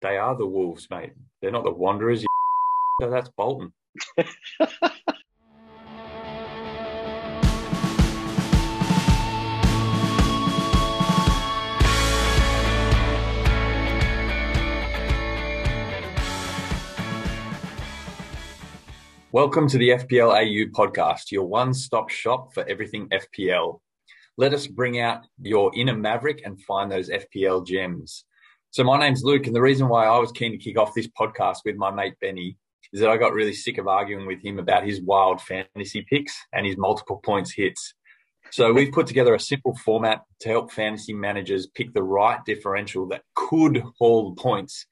they are the Wolves, mate. They're not the Wanderers. So that's Bolton. Welcome to the FPL AU podcast, your one stop shop for everything FPL. Let us bring out your inner maverick and find those FPL gems. So, my name's Luke, and the reason why I was keen to kick off this podcast with my mate Benny is that I got really sick of arguing with him about his wild fantasy picks and his multiple points hits. So, we've put together a simple format to help fantasy managers pick the right differential that could haul points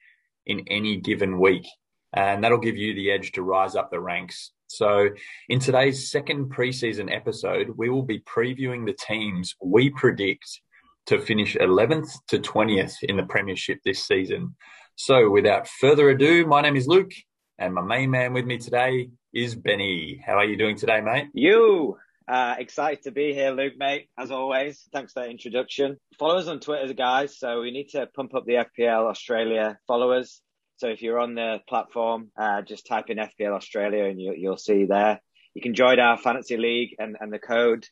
in any given week and that'll give you the edge to rise up the ranks. So, in today's second preseason episode, we will be previewing the teams we predict to finish 11th to 20th in the Premiership this season. So, without further ado, my name is Luke, and my main man with me today is Benny. How are you doing today, mate? You. Uh, excited to be here, Luke, mate, as always. Thanks for that introduction. Follow us on Twitter, guys. So we need to pump up the FPL Australia followers. So if you're on the platform, uh, just type in FPL Australia and you, will see there. You can join our fantasy league and, and the code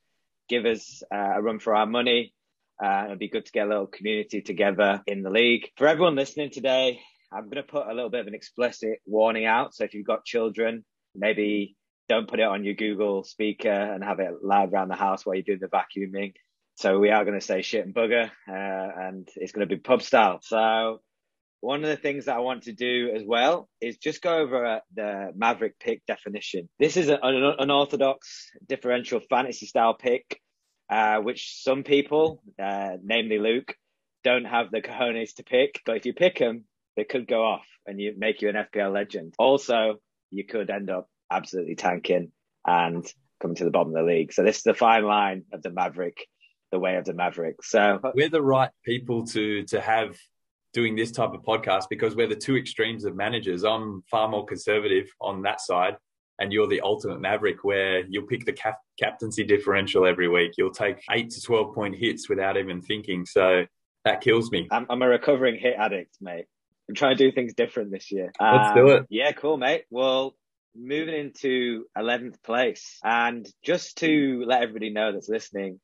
give us uh, a run for our money. Uh, it'd be good to get a little community together in the league. For everyone listening today, I'm going to put a little bit of an explicit warning out. So if you've got children, maybe don't put it on your Google speaker and have it loud around the house while you're doing the vacuuming. So we are going to say shit and bugger, uh, and it's going to be pub style. So one of the things that I want to do as well is just go over uh, the Maverick pick definition. This is an unorthodox differential fantasy style pick, uh, which some people, uh, namely Luke, don't have the cojones to pick. But if you pick them, they could go off and you make you an FPL legend. Also, you could end up absolutely tanking and coming to the bottom of the league. So this is the fine line of the Maverick, the way of the Maverick. So we're the right people to to have doing this type of podcast because we're the two extremes of managers. I'm far more conservative on that side, and you're the ultimate maverick where you'll pick the cap- captaincy differential every week. You'll take eight to 12 point hits without even thinking. So that kills me. I'm, I'm a recovering hit addict, mate. I'm trying to do things different this year. Let's um, do it. Yeah, cool, mate. Well, moving into 11th place. And just to let everybody know that's listening,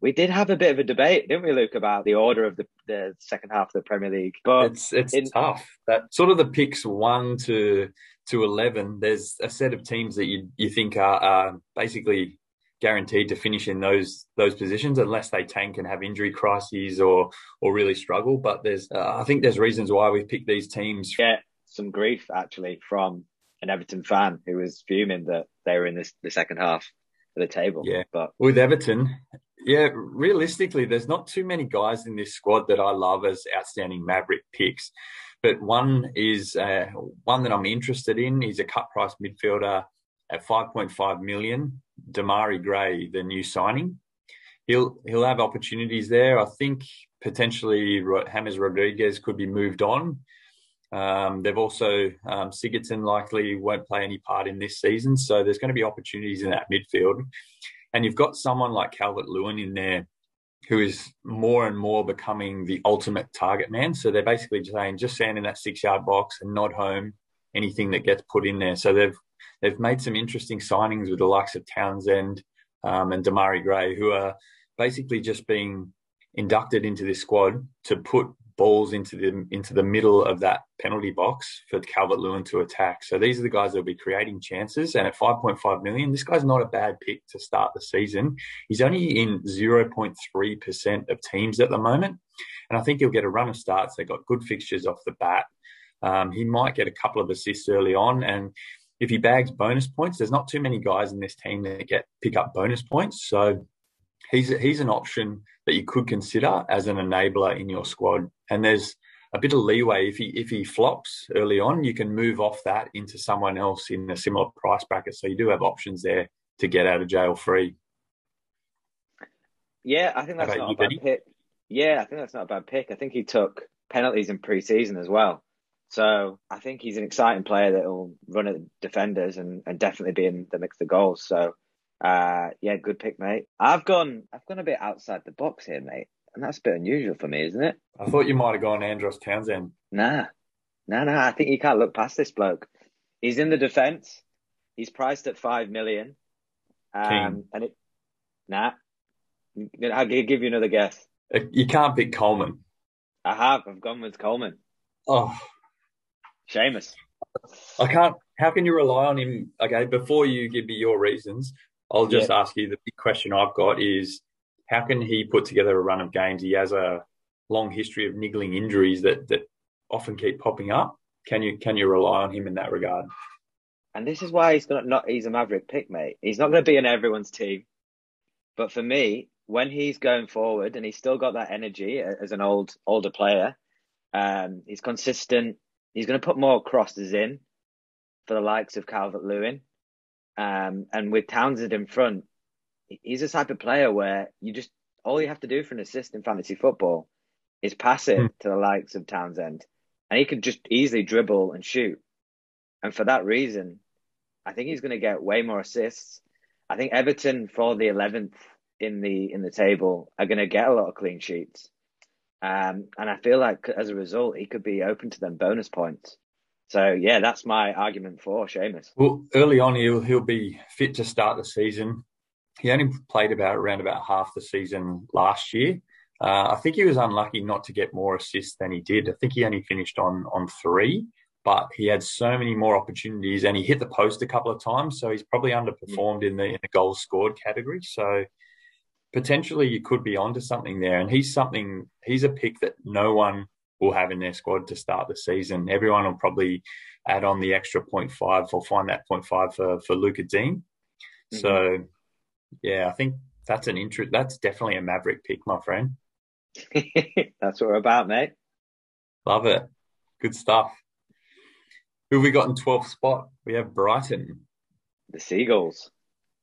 we did have a bit of a debate, didn't we, Luke, about the order of the, the second half of the Premier League? But it's it's in, tough. That sort of the picks one to to eleven. There's a set of teams that you you think are, are basically guaranteed to finish in those those positions unless they tank and have injury crises or or really struggle. But there's uh, I think there's reasons why we picked these teams. Yeah, some grief actually from an Everton fan who was fuming that they were in this, the second half of the table. Yeah, but with Everton, yeah, realistically, there's not too many guys in this squad that I love as outstanding Maverick picks. But one is uh, one that I'm interested in. He's a cut price midfielder at 5.5 million. Demarai Gray, the new signing. He'll he'll have opportunities there. I think potentially James Rodriguez could be moved on. Um, they've also um, Sigurdsson likely won't play any part in this season, so there's going to be opportunities in that midfield. And you've got someone like Calvert Lewin in there who is more and more becoming the ultimate target man. So they're basically saying just stand in that six yard box and nod home anything that gets put in there. So they've they've made some interesting signings with the likes of Townsend um, and Demarai Gray, who are basically just being inducted into this squad to put balls into the into the middle of that penalty box for Calvert Lewin to attack. So these are the guys that will be creating chances. And at 5.5 million, this guy's not a bad pick to start the season. He's only in 0.3% of teams at the moment. And I think he'll get a run of starts. They've got good fixtures off the bat. Um, he might get a couple of assists early on. And if he bags bonus points, there's not too many guys in this team that get pick up bonus points. So he's he's an option that you could consider as an enabler in your squad. And there's a bit of leeway if he if he flops early on, you can move off that into someone else in a similar price bracket. So you do have options there to get out of jail free. Yeah, I think that's not a bad pick. Yeah, I think that's not a bad pick. I think he took penalties in pre-season as well. So I think he's an exciting player that will run at defenders and, and definitely be in the mix of goals. So uh, yeah, good pick, mate. I've gone, I've gone a bit outside the box here, mate, and that's a bit unusual for me, isn't it? I thought you might have gone Andros Townsend. Nah, No, no, I think you can't look past this bloke. He's in the defence. He's priced at five million. Um, and it, nah, I'll give you another guess. Uh, you can't pick Coleman. I have. I've gone with Coleman. Oh, Seamus. I can't. How can you rely on him? Okay, before you give me your reasons, I'll just yeah. ask you the big question I've got is how can he put together a run of games? He has a long history of niggling injuries that that often keep popping up. Can you can you rely on him in that regard? And this is why he's not, not he's a maverick pick, mate. He's not going to be in everyone's team. But for me, when he's going forward and he's still got that energy as an old older player, um, he's consistent. He's going to put more crosses in for the likes of Calvert Lewin. Um, and with Townsend in front, he's a type of player where you just all you have to do for an assist in fantasy football is pass it mm. to the likes of Townsend, and he could just easily dribble and shoot. And for that reason, I think he's going to get way more assists. I think Everton for the eleventh in the in the table are going to get a lot of clean sheets, um, and I feel like as a result, he could be open to them bonus points. So yeah, that's my argument for Seamus. Well, early on, he'll he'll be fit to start the season. He only played about around about half the season last year. Uh, I think he was unlucky not to get more assists than he did. I think he only finished on on three, but he had so many more opportunities and he hit the post a couple of times. So he's probably underperformed in the in the goals scored category. So potentially you could be onto something there. And he's something he's a pick that no one will have in their squad to start the season. Everyone will probably add on the extra 0.5 or find that 0.5 for for Lucas Digne. Mm-hmm. So yeah, I think that's an interest. That's definitely a Maverick pick, my friend. That's what we're about, mate. Love it. Good stuff. Who have we got in 12th spot? We have Brighton. The Seagulls.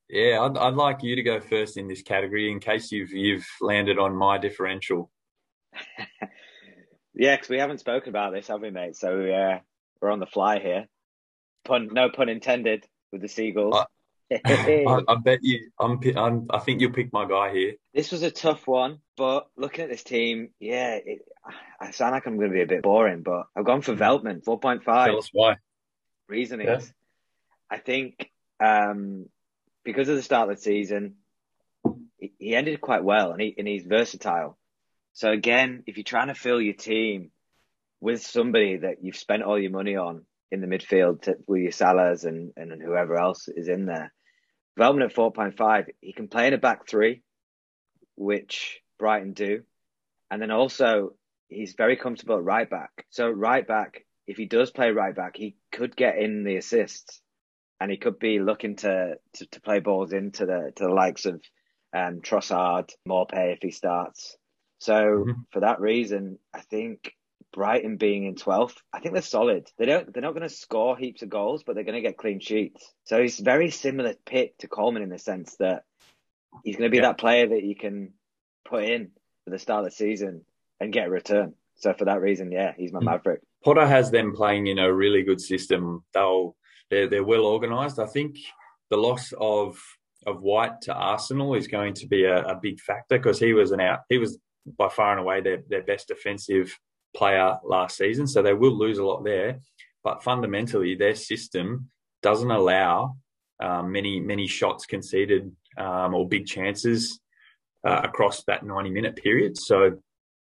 Yeah, I'd, I'd like you to go first in this category in case you've you've landed on my differential. yeah, because we haven't spoken about this, have we, mate? So uh, we're on the fly here. Pun, no pun intended with the Seagulls. I, I, bet you. I'm, I'm. I think you'll pick my guy here. This was a tough one, but looking at this team, yeah, it, I sound like I'm going to be a bit boring, but I've gone for Veltman, four point five. Tell us why. Reason yeah. is, I think um, because of the start of the season, he ended quite well, and he and he's versatile. So again, if you're trying to fill your team with somebody that you've spent all your money on in the midfield to, with your Salahs and, and whoever else is in there, Veltman at 4.5, he can play in a back three, which Brighton do. And then also, he's very comfortable at right back. So, right back, if he does play right back, he could get in the assists and he could be looking to, to, to play balls into the to the likes of um, Trossard, Maupay if he starts. So, mm-hmm. for that reason, I think Brighton being in 12th, I think they're solid. They don't, they're not going to score heaps of goals, but they're going to get clean sheets. So he's very similar pick to Coleman in the sense that he's going to be yeah. that player that you can put in for the start of the season and get a return. So for that reason, yeah, he's my hmm. maverick. Potter has them playing in a really good system. They'll they're they're well organised. I think the loss of of White to Arsenal is going to be a, a big factor because he was an out. He was by far and away their their best defensive player last season, so they will lose a lot there. But fundamentally, their system doesn't allow um, many many shots conceded um, or big chances uh, across that 90 minute period. So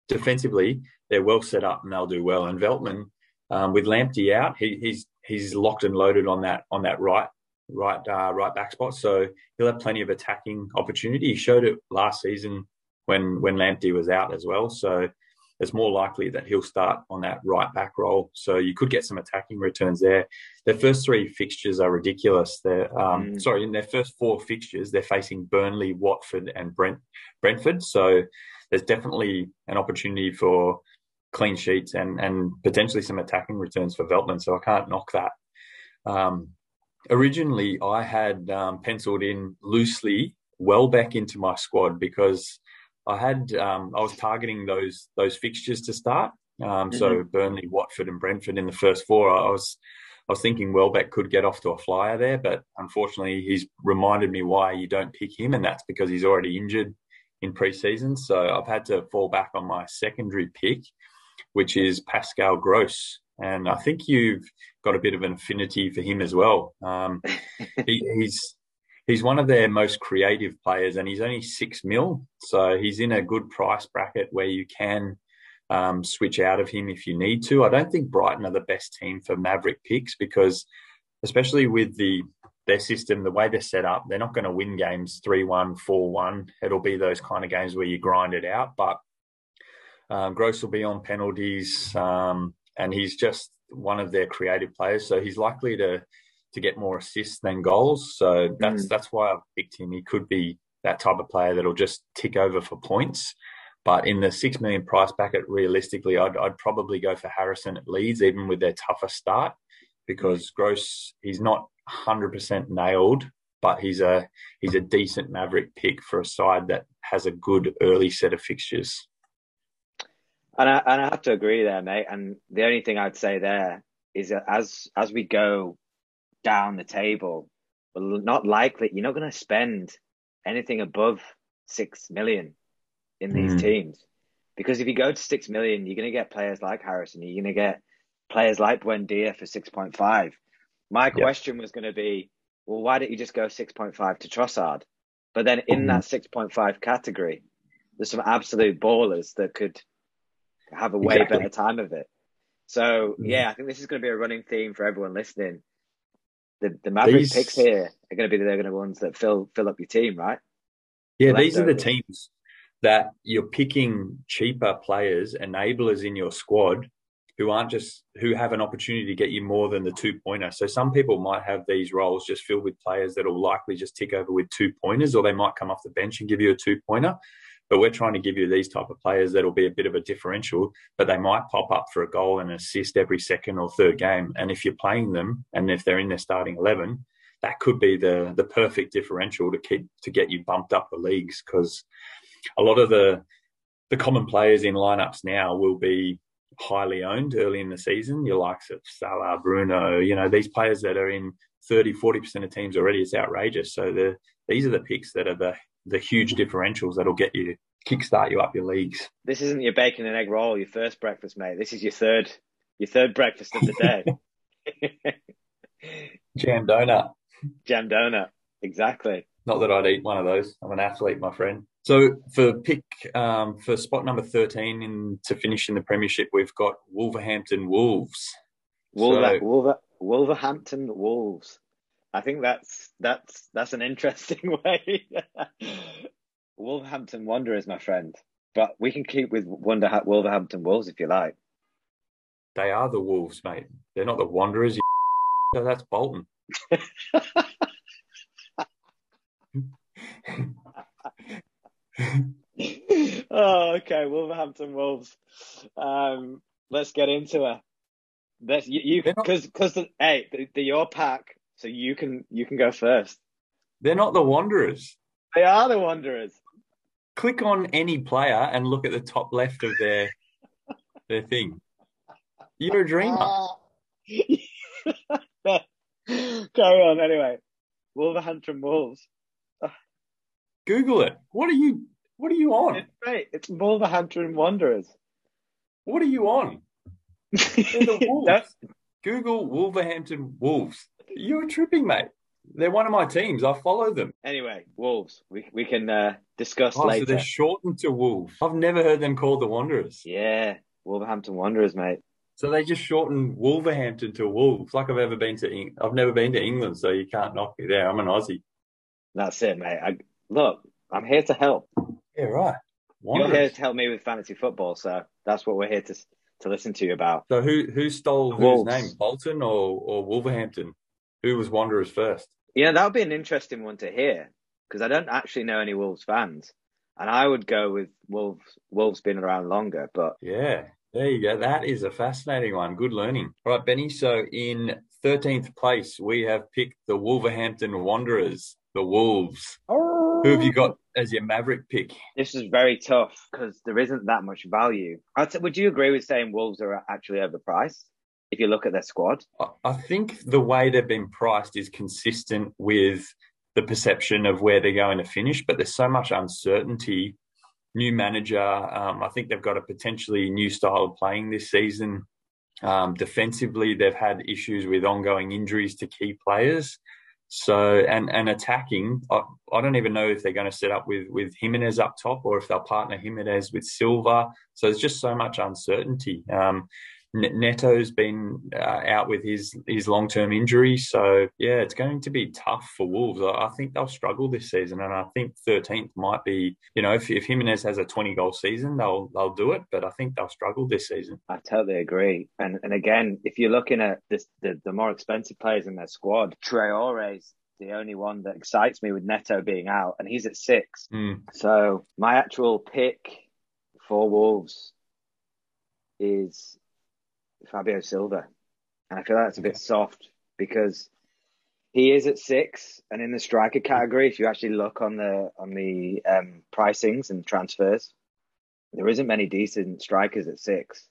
defensively, they're well set up and they'll do well. And Veltman, um, with Lamptey out, he, he's he's locked and loaded on that on that right right uh, right back spot. So he'll have plenty of attacking opportunity. He showed it last season when when Lamptey was out as well. So it's more likely that he'll start on that right back role. So you could get some attacking returns there. Their first three fixtures are ridiculous. They're um, mm. sorry, in their first four fixtures, they're facing Burnley, Watford, and Brent, Brentford. So there's definitely an opportunity for clean sheets and and potentially some attacking returns for Veltman. So I can't knock that. Um, originally, I had um, penciled in loosely Welbeck into my squad because I had um, I was targeting those those fixtures to start. Um, mm-hmm. So Burnley, Watford, and Brentford in the first four. I was I was thinking Welbeck could get off to a flyer there, but unfortunately, he's reminded me why you don't pick him, and that's because he's already injured in pre-season. So I've had to fall back on my secondary pick, which is Pascal Gross. and I think you've got a bit of an affinity for him as well. Um, he, he's he's one of their most creative players, and he's only six mil, so he's in a good price bracket where you can um, switch out of him if you need to. I don't think Brighton are the best team for Maverick picks because, especially with the their system, the way they're set up, they're not going to win games 3 1, 4 1. It'll be those kind of games where you grind it out. But um, Gross will be on penalties, um, and he's just one of their creative players. So he's likely to to get more assists than goals. So that's mm. that's why I've picked him. He could be that type of player that'll just tick over for points. But in the six million price bracket, realistically, I'd, I'd probably go for Harrison at Leeds, even with their tougher start, because Gross he's not 100% nailed, but he's a he's a decent Maverick pick for a side that has a good early set of fixtures. And I, and I have to agree there, mate. And the only thing I'd say there is that as as we go down the table, well, not likely you're not going to spend anything above six million in these mm. teams because if you go to six million, you're going to get players like Harrison. You're going to get players like Buendia for six point five. My yep. question was going to be, well, why don't you just go 6.5 to Trossard? But then in mm-hmm. that 6.5 category, there's some absolute ballers that could have a way exactly. better time of it. So mm-hmm. yeah, I think this is going to be a running theme for everyone listening. The the Maverick these... picks here are going to be the, going to ones that fill fill up your team, right? Yeah, these are the teams that you're picking cheaper players, enablers in your squad who aren't just who have an opportunity to get you more than the two pointer. So some people might have these roles just filled with players that will likely just tick over with two pointers, or they might come off the bench and give you a two pointer. But we're trying to give you these type of players that'll be a bit of a differential, but they might pop up for a goal and assist every second or third game. And if you're playing them, and if they're in their starting eleven, that could be the the perfect differential to keep to get you bumped up the leagues because a lot of the the common players in lineups now will be highly owned early in the season. Your likes of Salah, Bruno, you know, these players that are in 30, 40% of teams already, it's outrageous. So the, these are the picks that are the, the huge differentials that'll get you, kickstart you up your leagues. This isn't your bacon and egg roll, your first breakfast, mate. This is your third, your third breakfast of the day. Jam donut. Jam donut. Exactly. Not that I'd eat one of those. I'm an athlete, my friend. So for pick um, for spot number thirteen in to finish in the premiership, we've got Wolverhampton Wolves. Wolver, so, Wolver, Wolverhampton Wolves. I think that's that's that's an interesting way. Wolverhampton Wanderers, my friend. But we can keep with Wonder Wolverhampton Wolves if you like. They are the Wolves, mate. They're not the Wanderers. You... No, that's Bolton. oh, okay. Wolverhampton Wolves. Um, let's get into it. Let's you because because hey, they're your pack, so you can you can go first. They're not the Wanderers. They are the Wanderers. Click on any player and look at the top left of their their thing. You're a dreamer. Carry on anyway. Wolverhampton Wolves. Google it. What are you? What are you on? It's great. It's Wolverhampton Wanderers. What are you on? the Wolves. Google Wolverhampton Wolves. You're tripping, mate. They're one of my teams. I follow them. Anyway, Wolves. We we can uh, discuss oh, later. So they're shortened to Wolves. I've never heard them called the Wanderers. Yeah, Wolverhampton Wanderers, mate. So they just shortened Wolverhampton to Wolves. Like I've ever been to, Eng- I've never been to England, so you can't knock me there. I'm an Aussie. That's it, mate. I, look, I'm here to help. Yeah, right. Wanderers. You're here to help me with fantasy football, so that's what we're here to to listen to you about. So who who stole whose name, Bolton or or Wolverhampton? Who was Wanderers first? Yeah, that would be an interesting one to hear because I don't actually know any Wolves fans, and I would go with Wolves. Wolves been around longer, but yeah, there you go. That is a fascinating one. Good learning. All right, Benny. So in 13th place, we have picked the Wolverhampton Wanderers, the Wolves. Oh. Who have you got as your Maverick pick? This is very tough because there isn't that much value. Say, would you agree with saying Wolves are actually overpriced? If you look at their squad, I think the way they've been priced is consistent with the perception of where they're going to finish, but there's so much uncertainty. New manager, um, I think they've got a potentially new style of playing this season. Um, defensively, they've had issues with ongoing injuries to key players. So and and attacking, I, I, don't even know if they're going to set up with with Jimenez up top or if they'll partner Jimenez with Silva. So there's just so much uncertainty. Um, Neto's been uh, out with his his long term injury, so yeah, it's going to be tough for Wolves. I, think they'll struggle this season, and I think 13th might be. You know, if, if Jimenez has a 20 goal season, they'll they'll do it, but I think they'll struggle this season. I totally agree. And and again, if you're looking at this, the the more expensive players in their squad, Traore's the only one that excites me with Neto being out, and he's at six. Mm. So my actual pick for Wolves is Fabio Silva. And I feel like that's a bit soft because he is at six, and in the striker category, if you actually look on the on the um, pricings and transfers, there isn't many decent strikers at six.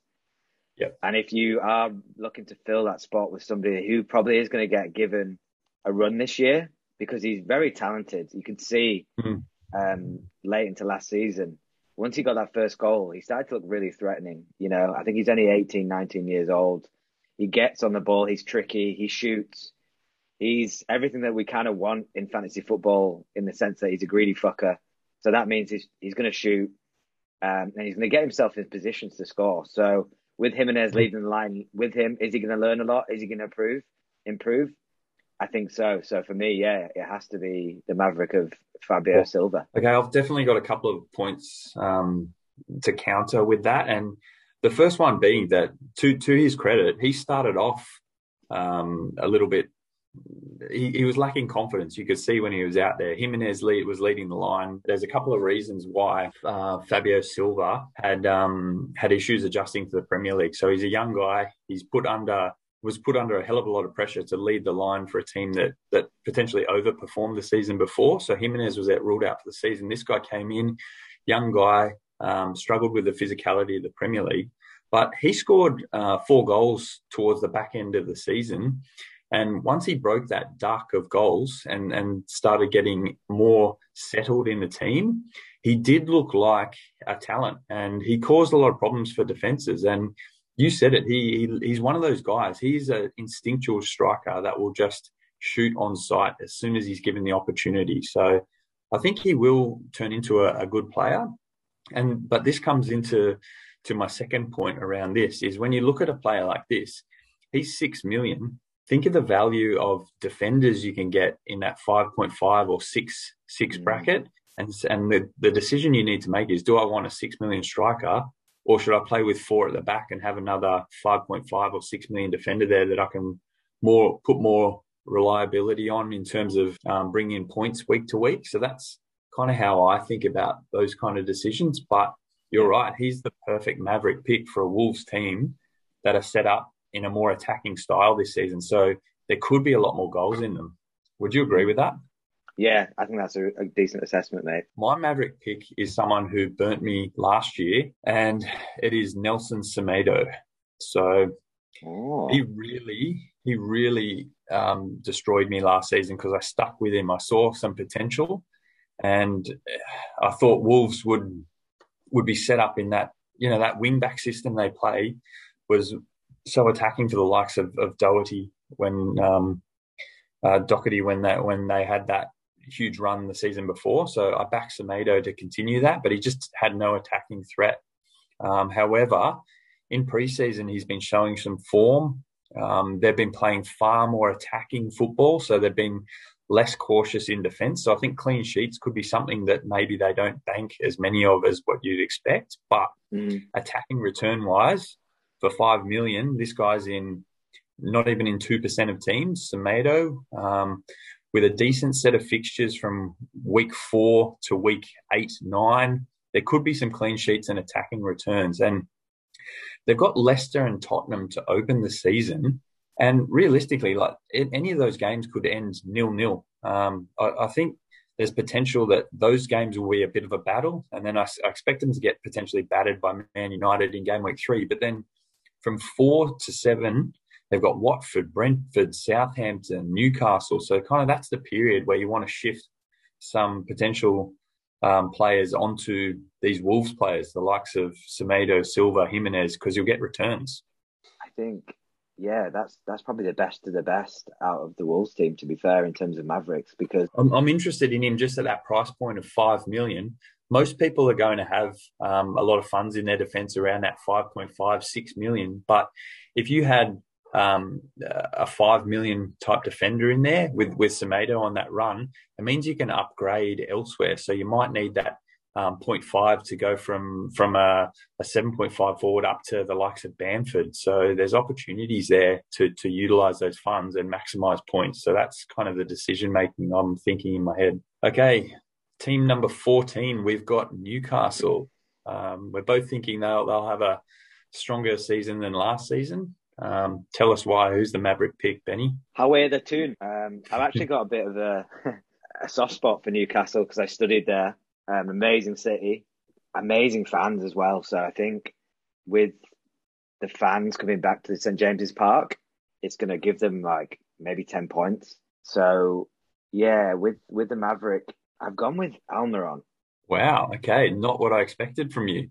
Yep. And if you are looking to fill that spot with somebody who probably is going to get given a run this year because he's very talented, you can see mm. um, late into last season once he got that first goal, he started to look really threatening. You know, I think he's only 18, 19 years old. He gets on the ball, he's tricky, he shoots. He's everything that we kind of want in fantasy football in the sense that he's a greedy fucker. So that means he's, he's going to shoot um, and he's going to get himself in positions to score. So with Jimenez leading the line with him, is he going to learn a lot? Is he going to improve? Improve? I think so. So for me, yeah, it has to be the Maverick of Fabio Silva. Okay, I've definitely got a couple of points um, to counter with that, and the first one being that, to to his credit, he started off um, a little bit. He, he, was lacking confidence. You could see when he was out there. Jimenez lead, was leading the line. There's a couple of reasons why uh, Fabio Silva had um, had issues adjusting to the Premier League. So he's a young guy. He's put under was put under a hell of a lot of pressure to lead the line for a team that that potentially overperformed the season before. So Jimenez was out ruled out for the season. This guy came in, young guy, um, struggled with the physicality of the Premier League, but he scored uh, four goals towards the back end of the season. And once he broke that duck of goals and, and started getting more settled in the team, he did look like a talent and he caused a lot of problems for defenses. And you said it. He, he he's one of those guys. He's an instinctual striker that will just shoot on sight as soon as he's given the opportunity. So I think he will turn into a, a good player. And but this comes into to my second point around this is when you look at a player like this, he's six million. Think of the value of defenders you can get in that five point five or six six mm. bracket. And and the, the decision you need to make is do I want a six million striker or should I play with four at the back and have another 5.5 or 6 million defender there that I can more put more reliability on in terms of um, bringing in points week to week? So that's kind of how I think about those kind of decisions. But you're right, he's the perfect maverick pick for a Wolves team that are set up in a more attacking style this season. So there could be a lot more goals in them. Would you agree with that? Yeah, I think that's a, a, decent assessment, mate. My Maverick pick is someone who burnt me last year, and it is Nelson Semedo. So oh. he really, he really um, destroyed me last season because I stuck with him. I saw some potential, and I thought Wolves would would be set up in that you know that wing back system they play was so attacking to the likes of, of Doherty when um, uh, Doherty when that when they had that huge run the season before. So I backed Semedo to continue that, but he just had no attacking threat. Um, however, in preseason, he's been showing some form. Um, they've been playing far more attacking football, so they've been less cautious in defence. So I think clean sheets could be something that maybe they don't bank as many of as what you'd expect. But mm. attacking return wise, for five million, this guy's in not even in two percent of teams. Semedo, um, with a decent set of fixtures from week four to week eight, nine, there could be some clean sheets and attacking returns. And they've got Leicester and Tottenham to open the season. And realistically, like any of those games could end nil nil. Um, I, I, think there's potential that those games will be a bit of a battle, and then I, I expect them to get potentially battered by Man United in game week three. But then from four to seven, They've got Watford, Brentford, Southampton, Newcastle. So kind of that's the period where you want to shift some potential um, players onto these Wolves players, the likes of Semedo, Silva, Jimenez, because you'll get returns. I think, yeah, that's that's probably the best of the best out of the Wolves team. To be fair, in terms of Mavericks, because I'm, I'm interested in him just at that price point of five million. Most people are going to have um, a lot of funds in their defence around that 5.5, 6 million. But if you had um, a five million type defender in there with with Semedo on that run, it means you can upgrade elsewhere. So you might need that um, 0.5 to go from from a, a 7.5 forward up to the likes of Bamford. So there's opportunities there to to utilize those funds and maximize points. So that's kind of the decision making I'm thinking in my head. Okay, team number 14, we've got Newcastle. Um, we're both thinking they'll they'll have a stronger season than last season. Um, tell us why. Who's the Maverick pick, Benny? Howe the Toon. Um, I've actually got a bit of a, a soft spot for Newcastle because I studied there. Um, amazing city, amazing fans as well. So I think with the fans coming back to St James's Park, it's going to give them like maybe ten points. So yeah, with with the Maverick, I've gone with Almiron. Wow. Okay, not what I expected from you.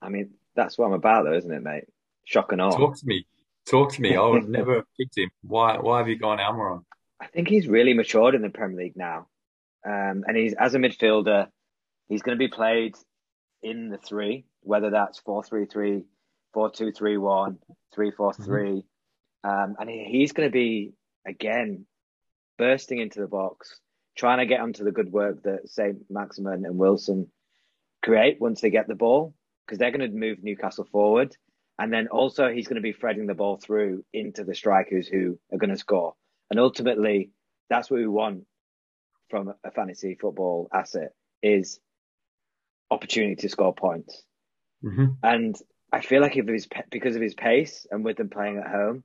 I mean, that's what I'm about, though, isn't it, mate? Shock and awe. Talk to me. Talk to me. I would never have picked him. Why? Why have you gone Almiron? I think he's really matured in the Premier League now, um, and he's as a midfielder, he's going to be played in the three, whether that's 4-3-3, 4-2-3-1, 3-4-3, um, and he, he's going to be again bursting into the box, trying to get onto the good work that Saint Maximin and Wilson create once they get the ball, because they're going to move Newcastle forward. And then also he's going to be threading the ball through into the strikers who are going to score. And ultimately, that's what we want from a fantasy football asset is opportunity to score points. Mm-hmm. And I feel like if his because of his pace and with them playing at home,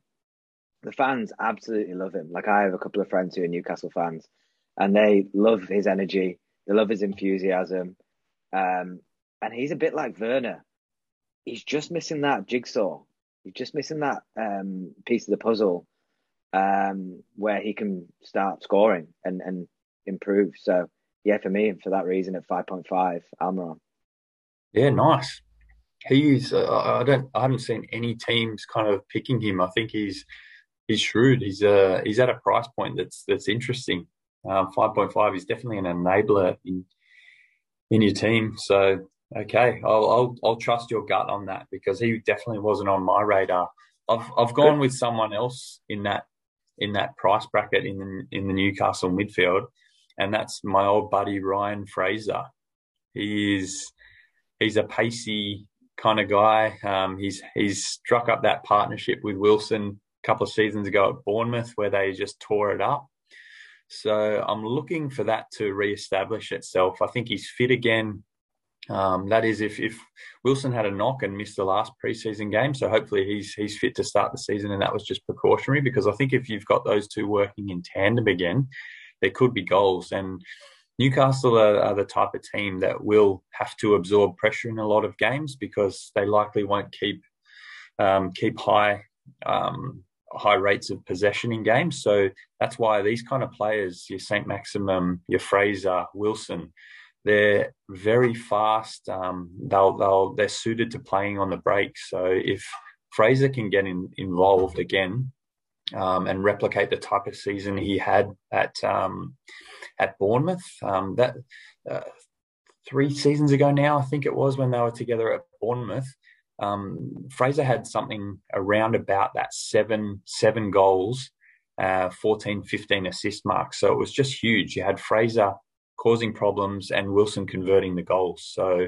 the fans absolutely love him. Like I have a couple of friends who are Newcastle fans, and they love his energy. They love his enthusiasm, um, and he's a bit like Werner he's just missing that jigsaw. He's just missing that um, piece of the puzzle um, where he can start scoring and, and improve. So yeah, for me, and for that reason, at five point five, Almiron. Yeah, nice. He's uh, I don't I haven't seen any teams kind of picking him. I think he's he's shrewd. He's uh he's at a price point that's that's interesting. Um, five point five is definitely an enabler in in your team. So Okay, I'll, I'll, I'll trust your gut on that because he definitely wasn't on my radar. I've I've gone with someone else in that in that price bracket in the, in the Newcastle midfield, and that's my old buddy Ryan Fraser. He is he's a pacey kind of guy. Um, he's he's struck up that partnership with Wilson a couple of seasons ago at Bournemouth where they just tore it up. So I'm looking for that to re-establish itself. I think he's fit again. Um, that is, if, if Wilson had a knock and missed the last preseason game, so hopefully he's he's fit to start the season, and that was just precautionary. Because I think if you've got those two working in tandem again, there could be goals. And Newcastle are, are the type of team that will have to absorb pressure in a lot of games because they likely won't keep um, keep high um, high rates of possession in games. So that's why these kind of players, your Saint Maximin, your Fraser, Wilson they're very fast. Um, they'll, they'll, they're suited to playing on the break. So if Fraser can get in, involved again um, and replicate the type of season he had at um, at Bournemouth, um, that uh, three seasons ago now, I think it was when they were together at Bournemouth. Um, Fraser had something around about that seven seven goals, uh, 14, 15 assist mark. So it was just huge. You had Fraser causing problems and Wilson converting the goals. So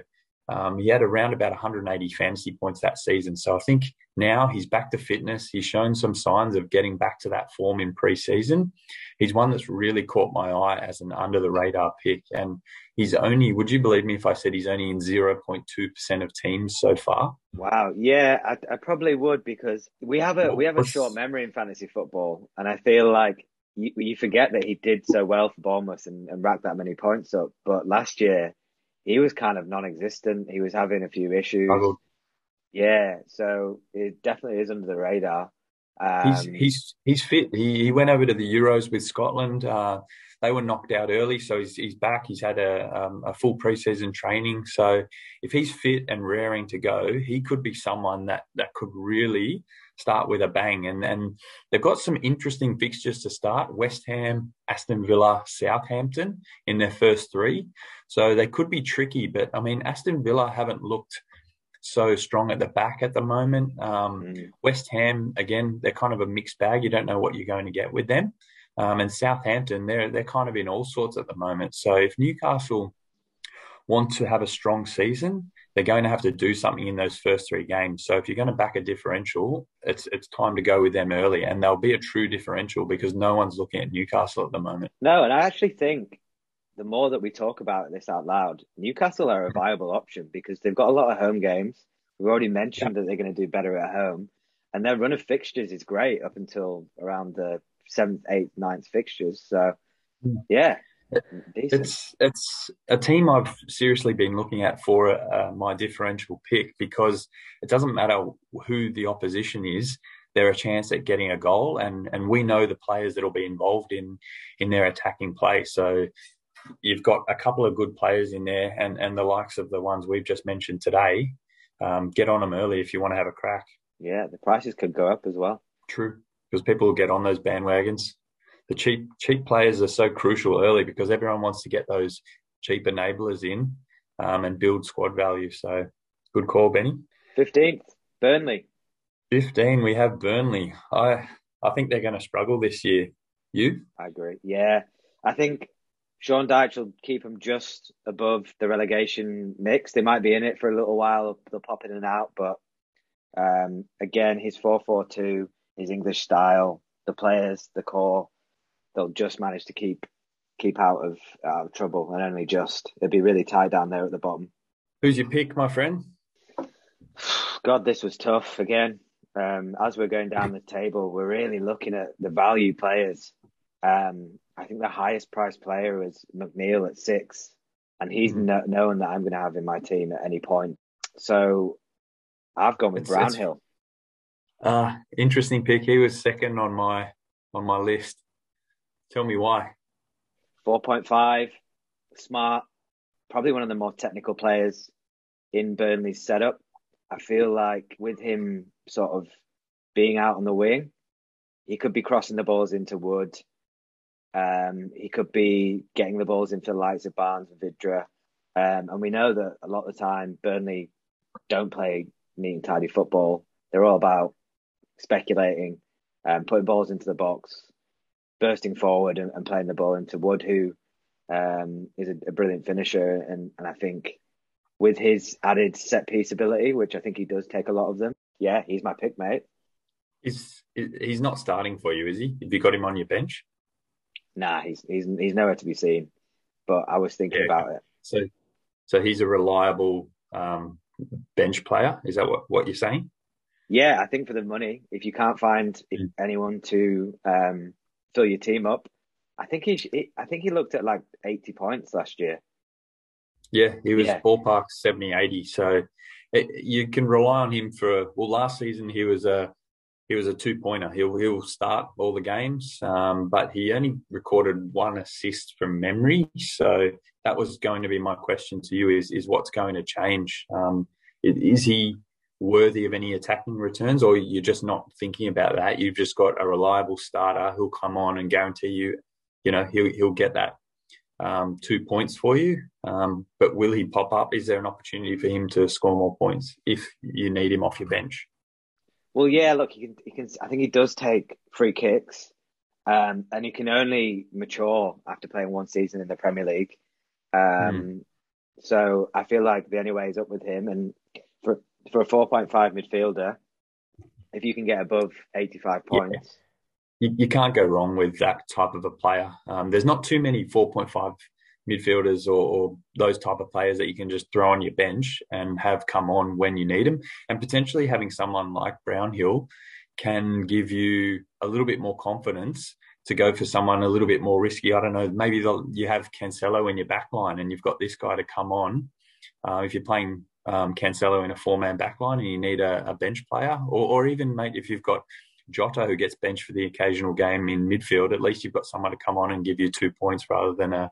um, he had around about 180 fantasy points that season. So I think now he's back to fitness. He's shown some signs of getting back to that form in preseason. He's one that's really caught my eye as an under the radar pick. And he's only, would you believe me if I said he's only in 0.2% of teams so far? Wow. Yeah, I, I probably would because we have a, we have a short memory in fantasy football. And I feel like you, you forget that he did so well for Bournemouth and, and racked that many points up. But last year, he was kind of non-existent. He was having a few issues. Yeah, so it definitely is under the radar. Um, he's he's he's fit. He he went over to the Euros with Scotland. Uh, they were knocked out early, so he's he's back. He's had a um, a full preseason training. So if he's fit and raring to go, he could be someone that that could really start with a bang. And and they've got some interesting fixtures to start: West Ham, Aston Villa, Southampton in their first three. So they could be tricky. But I mean, Aston Villa haven't looked so strong at the back at the moment. Um, mm. West Ham again, they're kind of a mixed bag. You don't know what you're going to get with them. Um, and Southampton, they're they're kind of in all sorts at the moment. So if Newcastle want to have a strong season, they're going to have to do something in those first three games. So if you're going to back a differential, it's it's time to go with them early, and they'll be a true differential because no one's looking at Newcastle at the moment. No, and I actually think the more that we talk about this out loud, Newcastle are a viable option because they've got a lot of home games. We've already mentioned yeah. that they're going to do better at home, and their run of fixtures is great up until around the seventh, eighth, ninth fixtures. So, hmm. yeah, it's it's a team I've seriously been looking at for uh, my differential pick because it doesn't matter who the opposition is. They're a chance at getting a goal, and and we know the players that will be involved in in their attacking play. So you've got a couple of good players in there, and and the likes of the ones we've just mentioned today. Um, get on them early if you want to have a crack. Yeah, the prices could go up as well. True, because people will get on those bandwagons the cheap cheap players are so crucial early because everyone wants to get those cheap enablers in um, and build squad value. So good call, Benny. Fifteenth, Burnley. Fifteen, we have Burnley. I I think they're going to struggle this year. You? I agree. Yeah, I think Sean Dyche will keep them just above the relegation mix. They might be in it for a little while. They'll pop in and out, but um, again, his four-four-two, his English style, the players, the core they'll just manage to keep keep out of out of trouble, and only just it'd be really tight down there at the bottom. Who's your pick, my friend? God, this was tough again. Um, as we're going down the table, we're really looking at the value players. Um, I think the highest priced player is McNeil at six, and he's mm-hmm. no- known that I'm going to have in my team at any point. So I've gone with it's, Brownhill. It's, uh, interesting pick. He was second on my on my list. Tell me why. 4.5, smart, probably one of the more technical players in Burnley's setup. I feel like with him sort of being out on the wing, he could be crossing the balls into Wood. Um, he could be getting the balls into the likes of Barnes and Vydra. Um, and we know that a lot of the time Burnley don't play neat and tidy football. They're all about speculating, um, putting balls into the box, bursting forward and, and playing the ball into Wood, who um, is a, a, brilliant finisher. And, and I think with his added set piece ability, which I think he does take a lot of them, yeah, he's my pick, mate. He's he's not starting for you, is he? Have you got him on your bench? Nah, he's he's he's nowhere to be seen. But I was thinking yeah, about it. So, so he's a reliable um, bench player. Is that what, what you're saying? Yeah, I think for the money, if you can't find mm. anyone to um, fill your team up. I think he, I think he looked at like 80 points last year. Yeah, he was yeah. ballpark 70, 80. So it, you can rely on him for, well, last season he was a, he was a two pointer. He'll, he'll start all the games, um, but he only recorded one assist from memory. So that was going to be my question to you is, is what's going to change? Um, is he worthy of any attacking returns, or you're just not thinking about that. You've just got a reliable starter who'll come on and guarantee you, you know, he'll he'll get that um, two points for you. Um, but will he pop up? Is there an opportunity for him to score more points if you need him off your bench? Well, yeah. Look, he can. He can. I think he does take free kicks, um, and he can only mature after playing one season in the Premier League. Um, mm. So I feel like the only way is up with him, and for a 4.5 midfielder, if you can get above 85 points. Yeah. You, you, can't go wrong with that type of a player. Um, there's not too many 4.5 midfielders or, or, those type of players that you can just throw on your bench and have come on when you need them. And potentially having someone like Brownhill can give you a little bit more confidence to go for someone a little bit more risky. I don't know, maybe you have Cancelo in your back line and you've got this guy to come on. Uh, if you're playing um, Cancelo in a four man backline and you need a, a bench player, or, or, even, mate, if you've got Jota who gets benched for the occasional game in midfield, at least you've got someone to come on and give you two points rather than a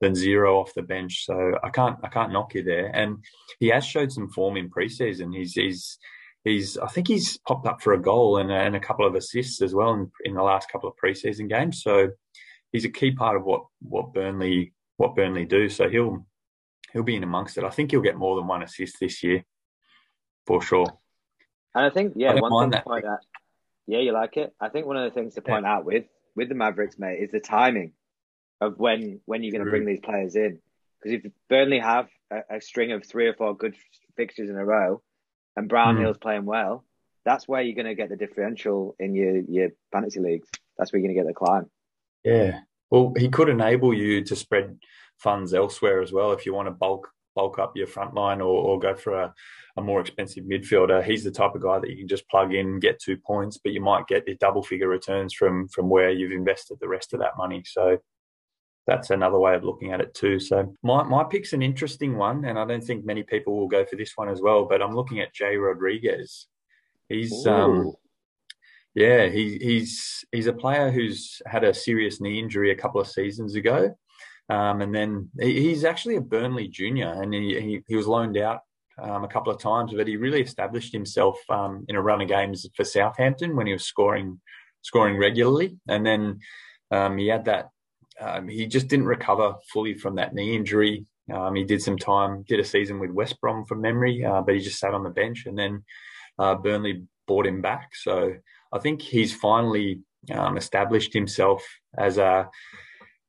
than zero off the bench. So I can't I can't knock you there. And he has showed some form in preseason. He's he's he's I think he's popped up for a goal and, and a couple of assists as well in, in the last couple of preseason games. So he's a key part of what what Burnley what Burnley do. So he'll he'll be in amongst it. I think he'll get more than one assist this year for sure. And I think yeah, I one thing to point out. Yeah, you like it. I think one of the things to point yeah. out with with the Mavericks, mate, is the timing of when when you're going to bring these players in. Because if Burnley have a, a, string of three or four good fixtures in a row, and Brownhill's mm. playing well, that's where you're going to get the differential in your your fantasy leagues. That's where you're going to get the climb. Yeah. Well, he could enable you to spread funds elsewhere as well if you want to bulk bulk up your front line or, or go for a, a more expensive midfielder. He's the type of guy that you can just plug in, get two points, but you might get the double figure returns from from where you've invested the rest of that money. So that's another way of looking at it too. So my, my pick's an interesting one, and I don't think many people will go for this one as well. But I'm looking at Jay Rodriguez. He's um, yeah, he, he's he's a player who's had a serious knee injury a couple of seasons ago, um, and then he, he's actually a Burnley junior, and he he, he was loaned out um, a couple of times, but he really established himself um, in a run of games for Southampton when he was scoring scoring regularly, and then um, he had that um, he just didn't recover fully from that knee injury. Um, he did some time, did a season with West Brom from memory, uh, but he just sat on the bench, and then uh, Burnley bought him back. So I think he's finally established himself as a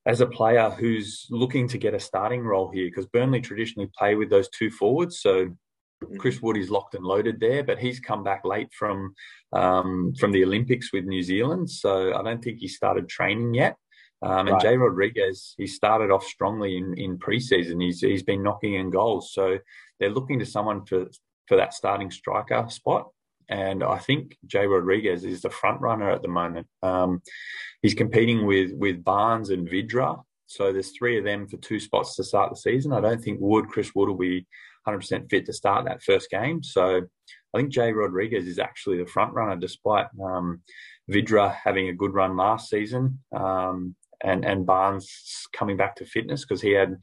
as a player who's looking to get a starting role here because Burnley traditionally play with those two forwards. So mm-hmm. Chris Wood is locked and loaded there, but he's come back late from um, from the Olympics with New Zealand, so I don't think he started training yet. Um, and right. Jay Rodriguez, he started off strongly in, in preseason. He's he's been knocking in goals, so they're looking to someone for for that starting striker spot. And I think Jay Rodriguez is the front runner at the moment. Um, he's competing with with Barnes and Vydra, so there's three of them for two spots to start the season. I don't think Wood, Chris Wood, will be 100% fit to start that first game. So I think Jay Rodriguez is actually the front runner, despite um, Vydra having a good run last season. Um, and and Barnes coming back to fitness because he had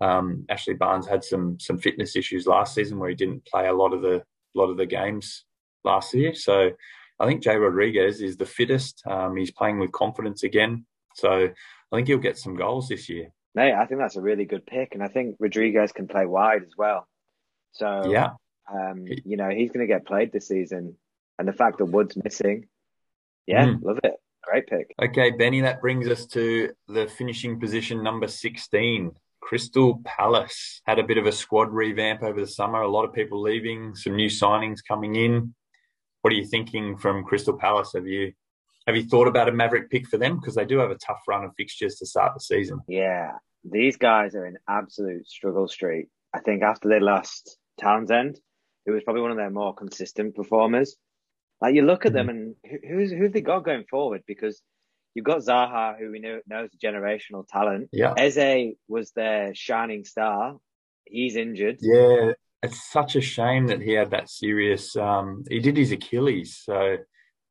um, Ashley Barnes had some some fitness issues last season where he didn't play a lot of the lot of the games last year. So I think Jay Rodriguez is the fittest. Um, he's playing with confidence again. So I think he'll get some goals this year. Mate, I think that's a really good pick, and I think Rodriguez can play wide as well. So yeah, um, you know he's going to get played this season, and the fact that Wood's missing, yeah, mm. love it. Great pick. Okay, Benny, that brings us to the finishing position number 16. Crystal Palace had a bit of a squad revamp over the summer. A lot of people leaving, some new signings coming in. What are you thinking from Crystal Palace? Have you have you thought about a Maverick pick for them because they do have a tough run of fixtures to start the season? Yeah, these guys are in absolute struggle street. I think after they lost Townsend, who was probably one of their more consistent performers, like you look at them mm-hmm. and who, who's who have they got going forward? Because you've got Zaha, who we know knows generational talent. Yeah, Eze was their shining star. He's injured. Yeah, it's such a shame that he had that serious. Um, he did his Achilles, so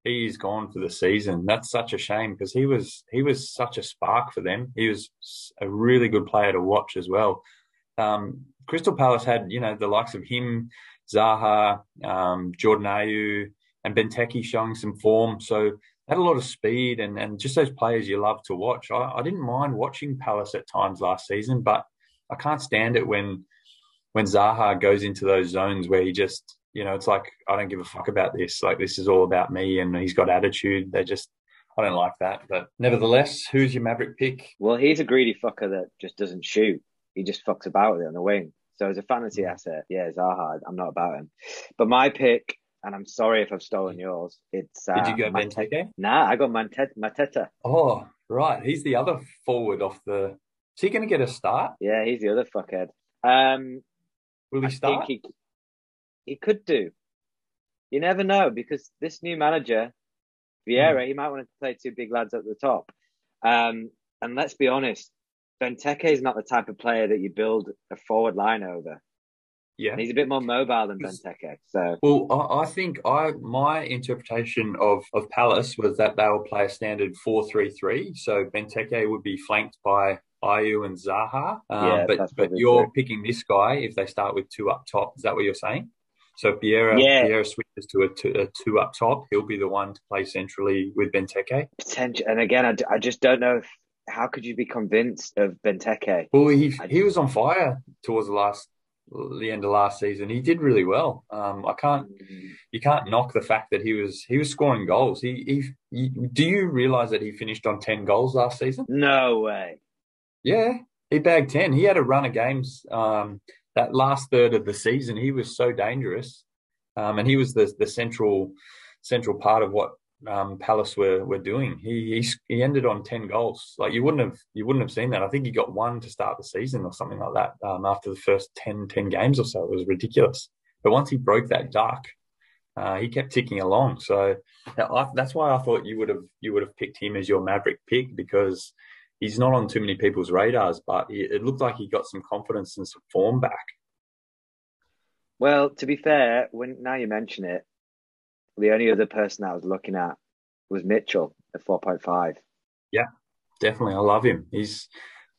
he's gone for the season. That's such a shame because he was he was such a spark for them. He was a really good player to watch as well. Um, Crystal Palace had you know the likes of him, Zaha, um, Jordan Ayew, and Benteke showing some form. So had a lot of speed and, and just those players you love to watch. I, I didn't mind watching Palace at times last season, but I can't stand it when when Zaha goes into those zones where he just, you know, it's like I don't give a fuck about this. Like this is all about me, and he's got attitude. They just, I don't like that. But nevertheless, who's your Maverick pick? Well, he's a greedy fucker that just doesn't shoot. He just fucks about with it on the wing. So as a fantasy mm. asset, yeah, Zaha, I'm not about him. But my pick and I'm sorry if I've stolen yours. It's uh, did you go Benteke? Nah, I got Mateta. Oh, right. He's the other forward off the. Is he going to get a start? Yeah, he's the other fuckhead. Um, Will he I start? He, he could do. You never know because this new manager, Vieira, mm. he might want to play two big lads at the top. Um, and let's be honest, Benteke is not the type of player that you build a forward line over. Yeah, and he's a bit more mobile than Benteke. So, well, I, I, think I my interpretation of of Palace was that they will play a standard four three three. So Benteke would be flanked by Ayew and Zaha. Um, yeah, but but you're true. picking this guy if they start with two up top. Is that what you're saying? So Vieira, yeah. Vieira switch as to a two, a two, up top, he'll be the one to play centrally with Benteke. Potential, and again, I, I just don't know if, how could you be convinced of Benteke. Well, he he was on fire towards the last the end of last season. He did really well. Um, I can't mm. you can't knock the fact that he was he was scoring goals. He, he, he do you realize that he finished on ten goals last season? No way. Yeah, he bagged ten. He had a run of games. Um, that last third of the season, he was so dangerous, um, and he was the the central central part of what um, Palace were were doing. He, he he ended on ten goals. Like you wouldn't have you wouldn't have seen that. I think he got one to start the season or something like that. Um, after the first 10, 10 games or so, it was ridiculous. But once he broke that duck, uh, he kept ticking along. So I, that's why I thought you would have you would have picked him as your Maverick pick because he's not on too many people's radars. But he, it looked like he got some confidence and some form back. Well, to be fair, when now you mention it, the only other person I was looking at was Mitchell at 4.5. Yeah, definitely. I love him. He's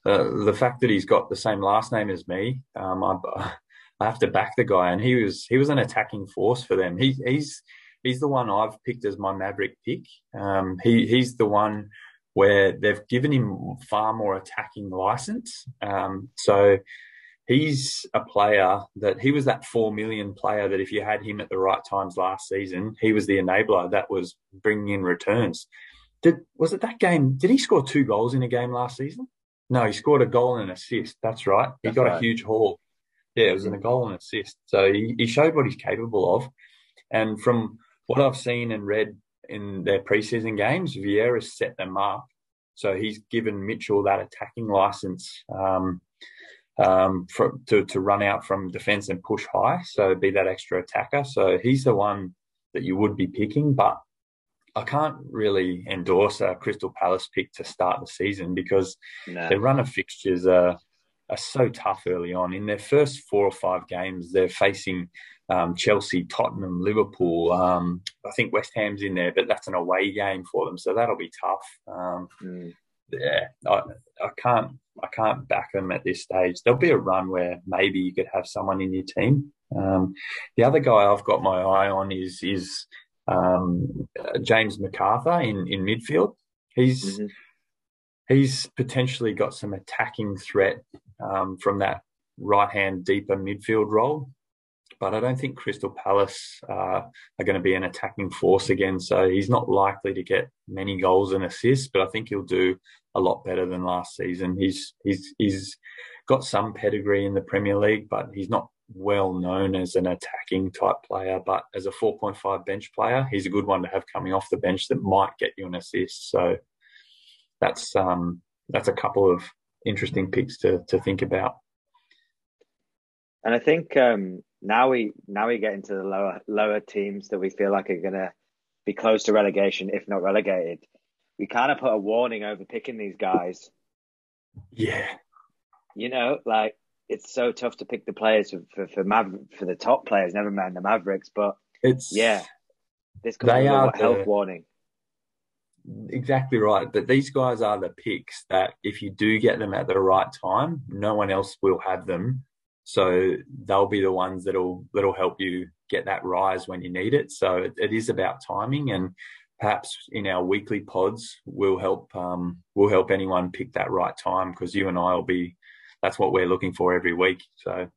uh, the fact that he's got the same last name as me. Um, I, I have to back the guy, and he was he was an attacking force for them. He, he's he's the one I've picked as my Maverick pick. Um, he he's the one where they've given him far more attacking license. Um, so he's a player that he was that four million player that if you had him at the right times last season, he was the enabler that was bringing in returns. Did was it that game? Did he score two goals in a game last season? No, he scored a goal and an assist. That's right. He That's got right. a huge haul. Yeah, it was in a goal and assist. So he, he showed what he's capable of. And from what I've seen and read in their preseason games, Vieira's set them up. So he's given Mitchell that attacking license. Um, um, for, to, to run out from defence and push high. So be that extra attacker. So he's the one that you would be picking, but I can't really endorse a Crystal Palace pick to start the season because no. their run of fixtures are, are so tough early on. In their first four or five games, they're facing um, Chelsea, Tottenham, Liverpool. Um, I think West Ham's in there, but that's an away game for them, so that'll be tough. Um, mm. Yeah, I, I can't I can't back them at this stage. There'll be a run where maybe you could have someone in your team. Um, the other guy I've got my eye on is is um, James McArthur in in midfield. He's mm-hmm. he's potentially got some attacking threat um, from that right hand deeper midfield role but I don't think Crystal Palace uh, are going to be an attacking force again. So he's not likely to get many goals and assists, but I think he'll do a lot better than last season. He's he's he's got some pedigree in the Premier League, but he's not well known as an attacking type player. But as a 4.5 bench player, he's a good one to have coming off the bench that might get you an assist. So that's um that's a couple of interesting picks to to think about. And I think um, now we now we get into the lower lower teams that we feel like are going to be close to relegation, if not relegated. We kind of put a warning over picking these guys. Yeah, you know, like it's so tough to pick the players for for for, Maver- for the top players. Never mind the Mavericks, but it's yeah, this could be a health warning. Exactly right. But these guys are the picks that if you do get them at the right time, no one else will have them so they'll be the ones that'll that'll help you get that rise when you need it. So it, it is about timing, and perhaps in our weekly pods, we'll help um, we'll help anyone pick that right time because you and I will be. That's what we're looking for every week. So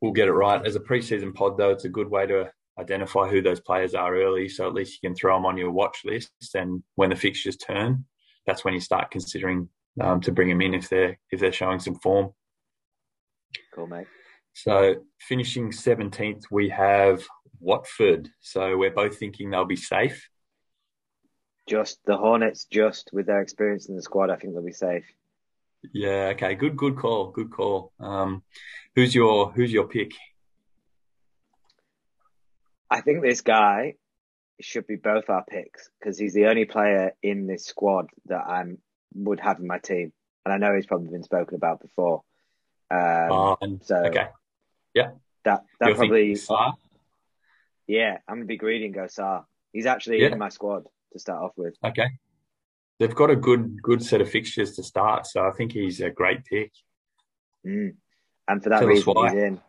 we'll get it right. As a preseason pod, though, it's a good way to identify who those players are early, so at least you can throw them on your watch list. And when the fixtures turn, that's when you start considering um, to bring them in if they're if they're showing some form. Cool, mate. So finishing 17th, we have Watford. So we're both thinking they'll be safe. Just the Hornets, just with their experience in the squad, I think they'll be safe. Yeah. Okay. Good. Good call. Good call. Um, who's your Who's your pick? I think this guy should be both our picks because he's the only player in this squad that I would have in my team, and I know he's probably been spoken about before. Um, um, so okay, yeah, that that You're probably yeah. I'm gonna be greedy and go Sarr. He's actually yeah. in my squad to start off with. Okay, they've got a good good set of fixtures to start, so I think he's a great pick. Mm. And for that Tell reason, he's in.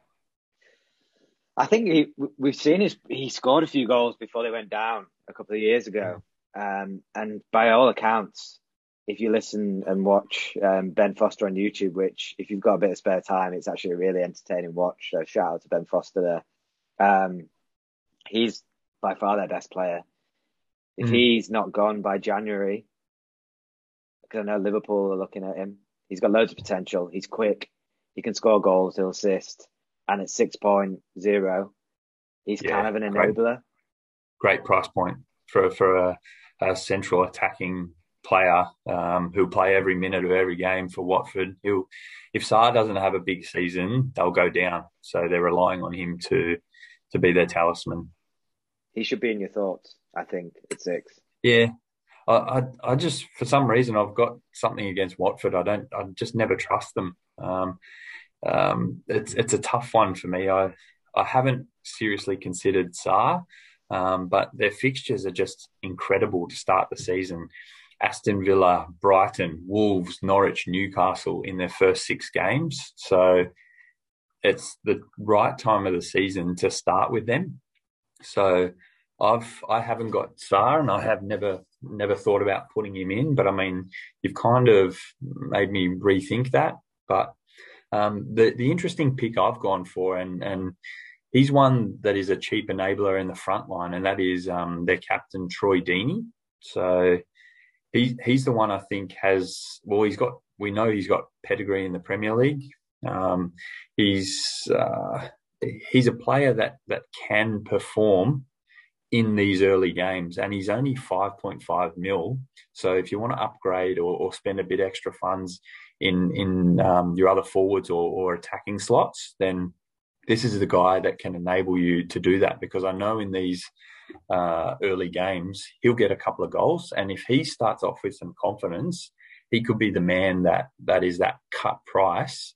I think he, we've seen his he scored a few goals before they went down a couple of years ago, um, and by all accounts, if you listen and watch um, Ben Foster on YouTube, which if you've got a bit of spare time, it's actually a really entertaining watch. So shout out to Ben Foster there. Um, he's by far their best player. If mm. he's not gone by January, because I know Liverpool are looking at him, he's got loads of potential. He's quick. He can score goals. He'll assist. And at 6.0, he's yeah, kind of an enabler. Great, great price point for, for a, a central attacking player um, who'll play every minute of every game for Watford. He'll, if Sarr doesn't have a big season, they'll go down. So they're relying on him to to be their talisman. He should be in your thoughts, I think, at six. Yeah, I, I, I just for some reason I've got something against Watford. I don't, I just never trust them. Um, um, it's it's a tough one for me. I I haven't seriously considered Sarr, um, but their fixtures are just incredible to start the season. Aston Villa, Brighton, Wolves, Norwich, Newcastle in their first six games. So it's the right time of the season to start with them. So I've I haven't got Sarr and I have never never thought about putting him in, but I mean you've kind of made me rethink that. But um, the the interesting pick I've gone for and and he's one that is a cheap enabler in the front line, and that is um, their captain Troy Deeney. So he he's the one I think has well he's got we know he's got pedigree in the Premier League. Um, he's uh, he's a player that that can perform in these early games, and he's only five point five mil. So if you want to upgrade or, or spend a bit extra funds in in um, your other forwards or, or attacking slots, then this is the guy that can enable you to do that. Because I know in these uh, early games, he'll get a couple of goals. And if he starts off with some confidence, he could be the man that that is that cut price,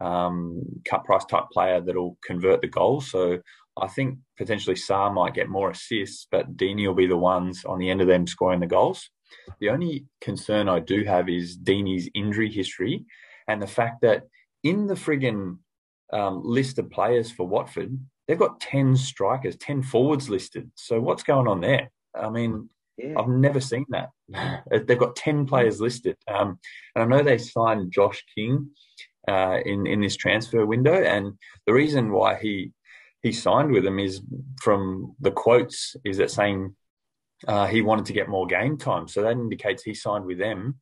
um, cut price type player that'll convert the goals. So I think potentially Sarr might get more assists, but Deeney will be the ones on the end of them scoring the goals. The only concern I do have is Deeney's injury history and the fact that in the friggin' um, list of players for Watford, they've got 10 strikers, 10 forwards listed. So what's going on there? I mean, yeah. I've never seen that. they've got 10 players listed. Um, and I know they signed Josh King uh, in, in this transfer window. And the reason why he he signed with them is from the quotes is that saying uh, he wanted to get more game time. So that indicates he signed with them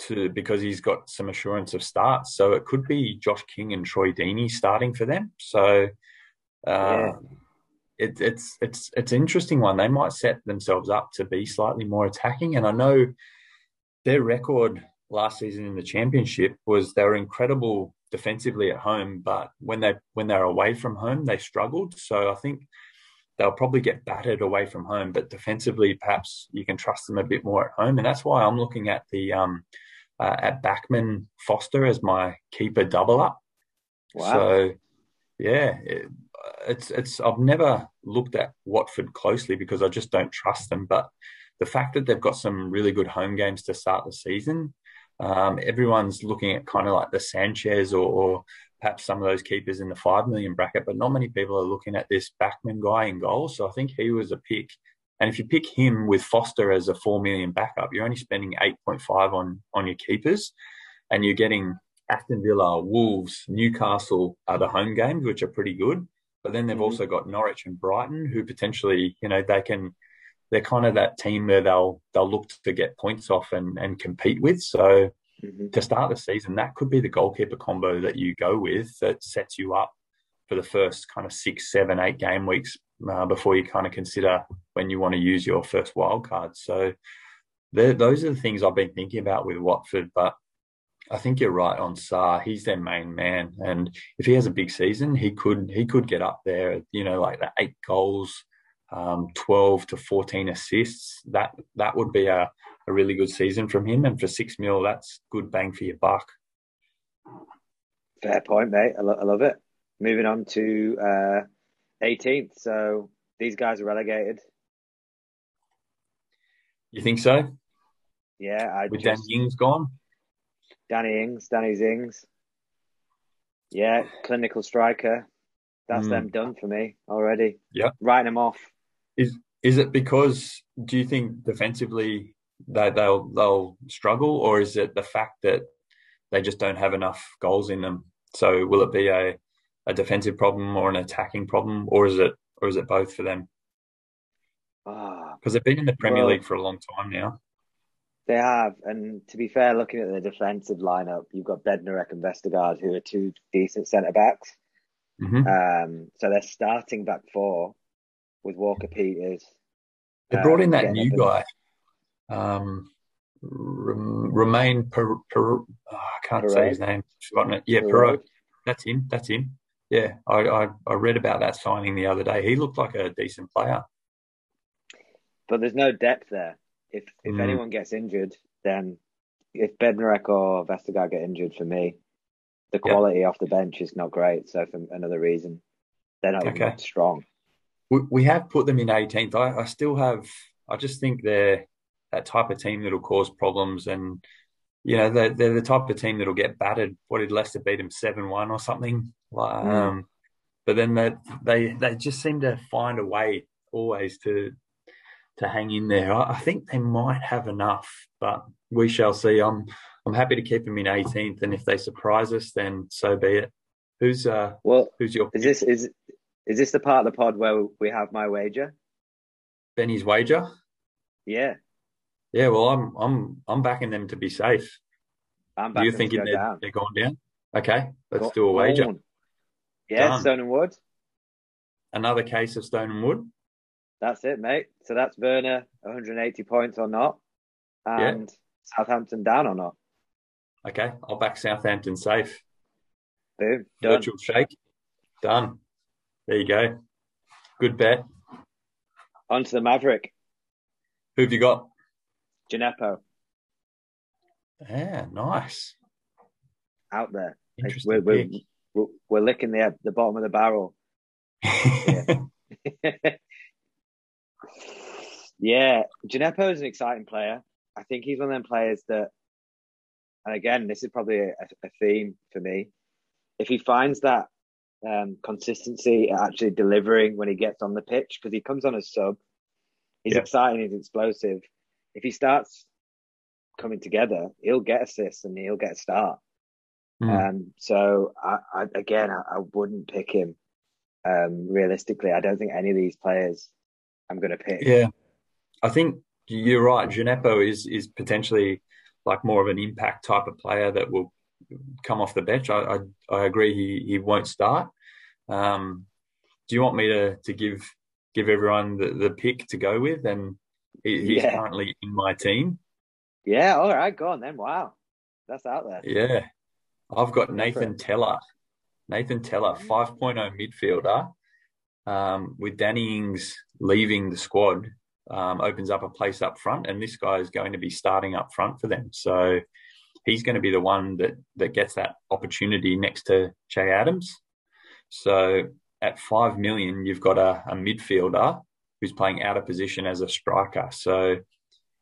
to because he's got some assurance of starts. So it could be Josh King and Troy Deeney starting for them. So yeah. Um, it, it's it's it's an interesting one. They might set themselves up to be slightly more attacking, and I know their record last season in the championship was they were incredible defensively at home, but when they when they're away from home, they struggled. So I think they'll probably get battered away from home, but defensively, perhaps you can trust them a bit more at home, and that's why I'm looking at the um, uh, at Bachmann Foster as my keeper double up. Wow. So yeah, it, it's it's I've never looked at Watford closely because I just don't trust them. But the fact that they've got some really good home games to start the season, um, everyone's looking at kind of like the Sanchez or, or, perhaps some of those keepers in the five million bracket, but not many people are looking at this Bachmann guy in goal. So I think he was a pick. And if you pick him with Foster as a four million backup, you're only spending eight point five on on your keepers, and you're getting Aston Villa, Wolves, Newcastle are the home games, which are pretty good. But then they've mm-hmm. also got Norwich and Brighton, who potentially, you know, they can. They're kind of that team where they'll they'll look to get points off and and compete with. So mm-hmm. to start the season, that could be the goalkeeper combo that you go with that sets you up for the first kind of six, seven, eight game weeks uh, before you kind of consider when you want to use your first wild card. So those are the things I've been thinking about with Watford. But I think you're right on Sarr. He's their main man, and if he has a big season, he could he could get up there. You know, like the eight goals, um, twelve to fourteen assists. That that would be a, a really good season from him. And for six mil, that's good bang for your buck. Fair point, mate. I, lo- I love it. Moving on to uh, 18th. So these guys are relegated. You think so? Yeah, I with just... Dan Ings gone. Danny Ings, Danny Zings. Yeah, clinical striker. that's mm. them done for me already. Yeah, writing them off. Is is it because do you think defensively they they'll they'll struggle, or is it the fact that they just don't have enough goals in them? So will it be a a defensive problem or an attacking problem, or is it or is it both for them? Because ah, they've been in the Premier well, League for a long time now. They have, and to be fair, looking at the defensive lineup, you've got Bednarek and Vestergaard, who are two decent centre backs. Mm-hmm. Um, so they're starting back four with Walker Peters. They brought in um, that new guy, um, Romain per, per, oh, I can't say his name. Forgotten it. Yeah, Perraud. That's him. That's him. Yeah, I, I, I read about that signing the other day. He looked like a decent player, but there's no depth there. If if mm. anyone gets injured, then if Bednarek or Vestergaard get injured, for me, the quality yep. off the bench is not great. So for another reason, they're not okay. strong. We, we have put them in 18th. I, I still have. I just think they're that type of team that'll cause problems, and you know they're, they're the type of team that'll get battered. What did Leicester beat them seven one or something? Mm. Um, but then they, they they just seem to find a way always to to hang in there. I, I think they might have enough, but we shall see. I'm I'm happy to keep them in 18th, and if they surprise us, then so be it. Who's uh? Well, who's your? Is this is is this the part of the pod where we have my wager? Benny's wager. Yeah. Yeah. Well, I'm I'm I'm backing them to be safe. I'm backing you thinking they're, down. they're going down? Okay, let's go, do a wager. Yeah, Done. Stone and Wood. Another case of Stone and Wood. That's it, mate. So that's Werner 180 points or not, and yeah. Southampton down or not. Okay, I'll back Southampton safe. Boom. Done. Virtual shake. Done. There you go. Good bet. On to the Maverick. Who have you got? Djenepo. Yeah, nice. Out there. We're, we're, we're, we're, licking the the bottom of the barrel. yeah. yeah, Djenepo is an exciting player. I think he's one of them players that, and again, this is probably a, a theme for me. If he finds that um, consistency actually delivering when he gets on the pitch, because he comes on as sub, he's yeah. exciting, he's explosive. If he starts coming together, he'll get assists and he'll get a start. Mm. Um, so I, I, again, I, I, wouldn't pick him. Um, realistically, I don't think any of these players I'm going to pick. Yeah, I think you're right. Djenepo is is potentially like more of an impact type of player that will come off the bench. I I, I agree he, he won't start. Um, do you want me to to give give everyone the, the pick to go with? And he, he's yeah. currently in my team. Yeah. All right. Go on then. Wow, that's out there. Yeah, I've got Nathan Tella. Nathan Tella, 5.0 midfielder. Um, with Danny Ings leaving the squad, um, opens up a place up front, and this guy is going to be starting up front for them. So he's going to be the one that that gets that opportunity next to Che Adams. So at five million, you've got a, a midfielder who's playing out of position as a striker. So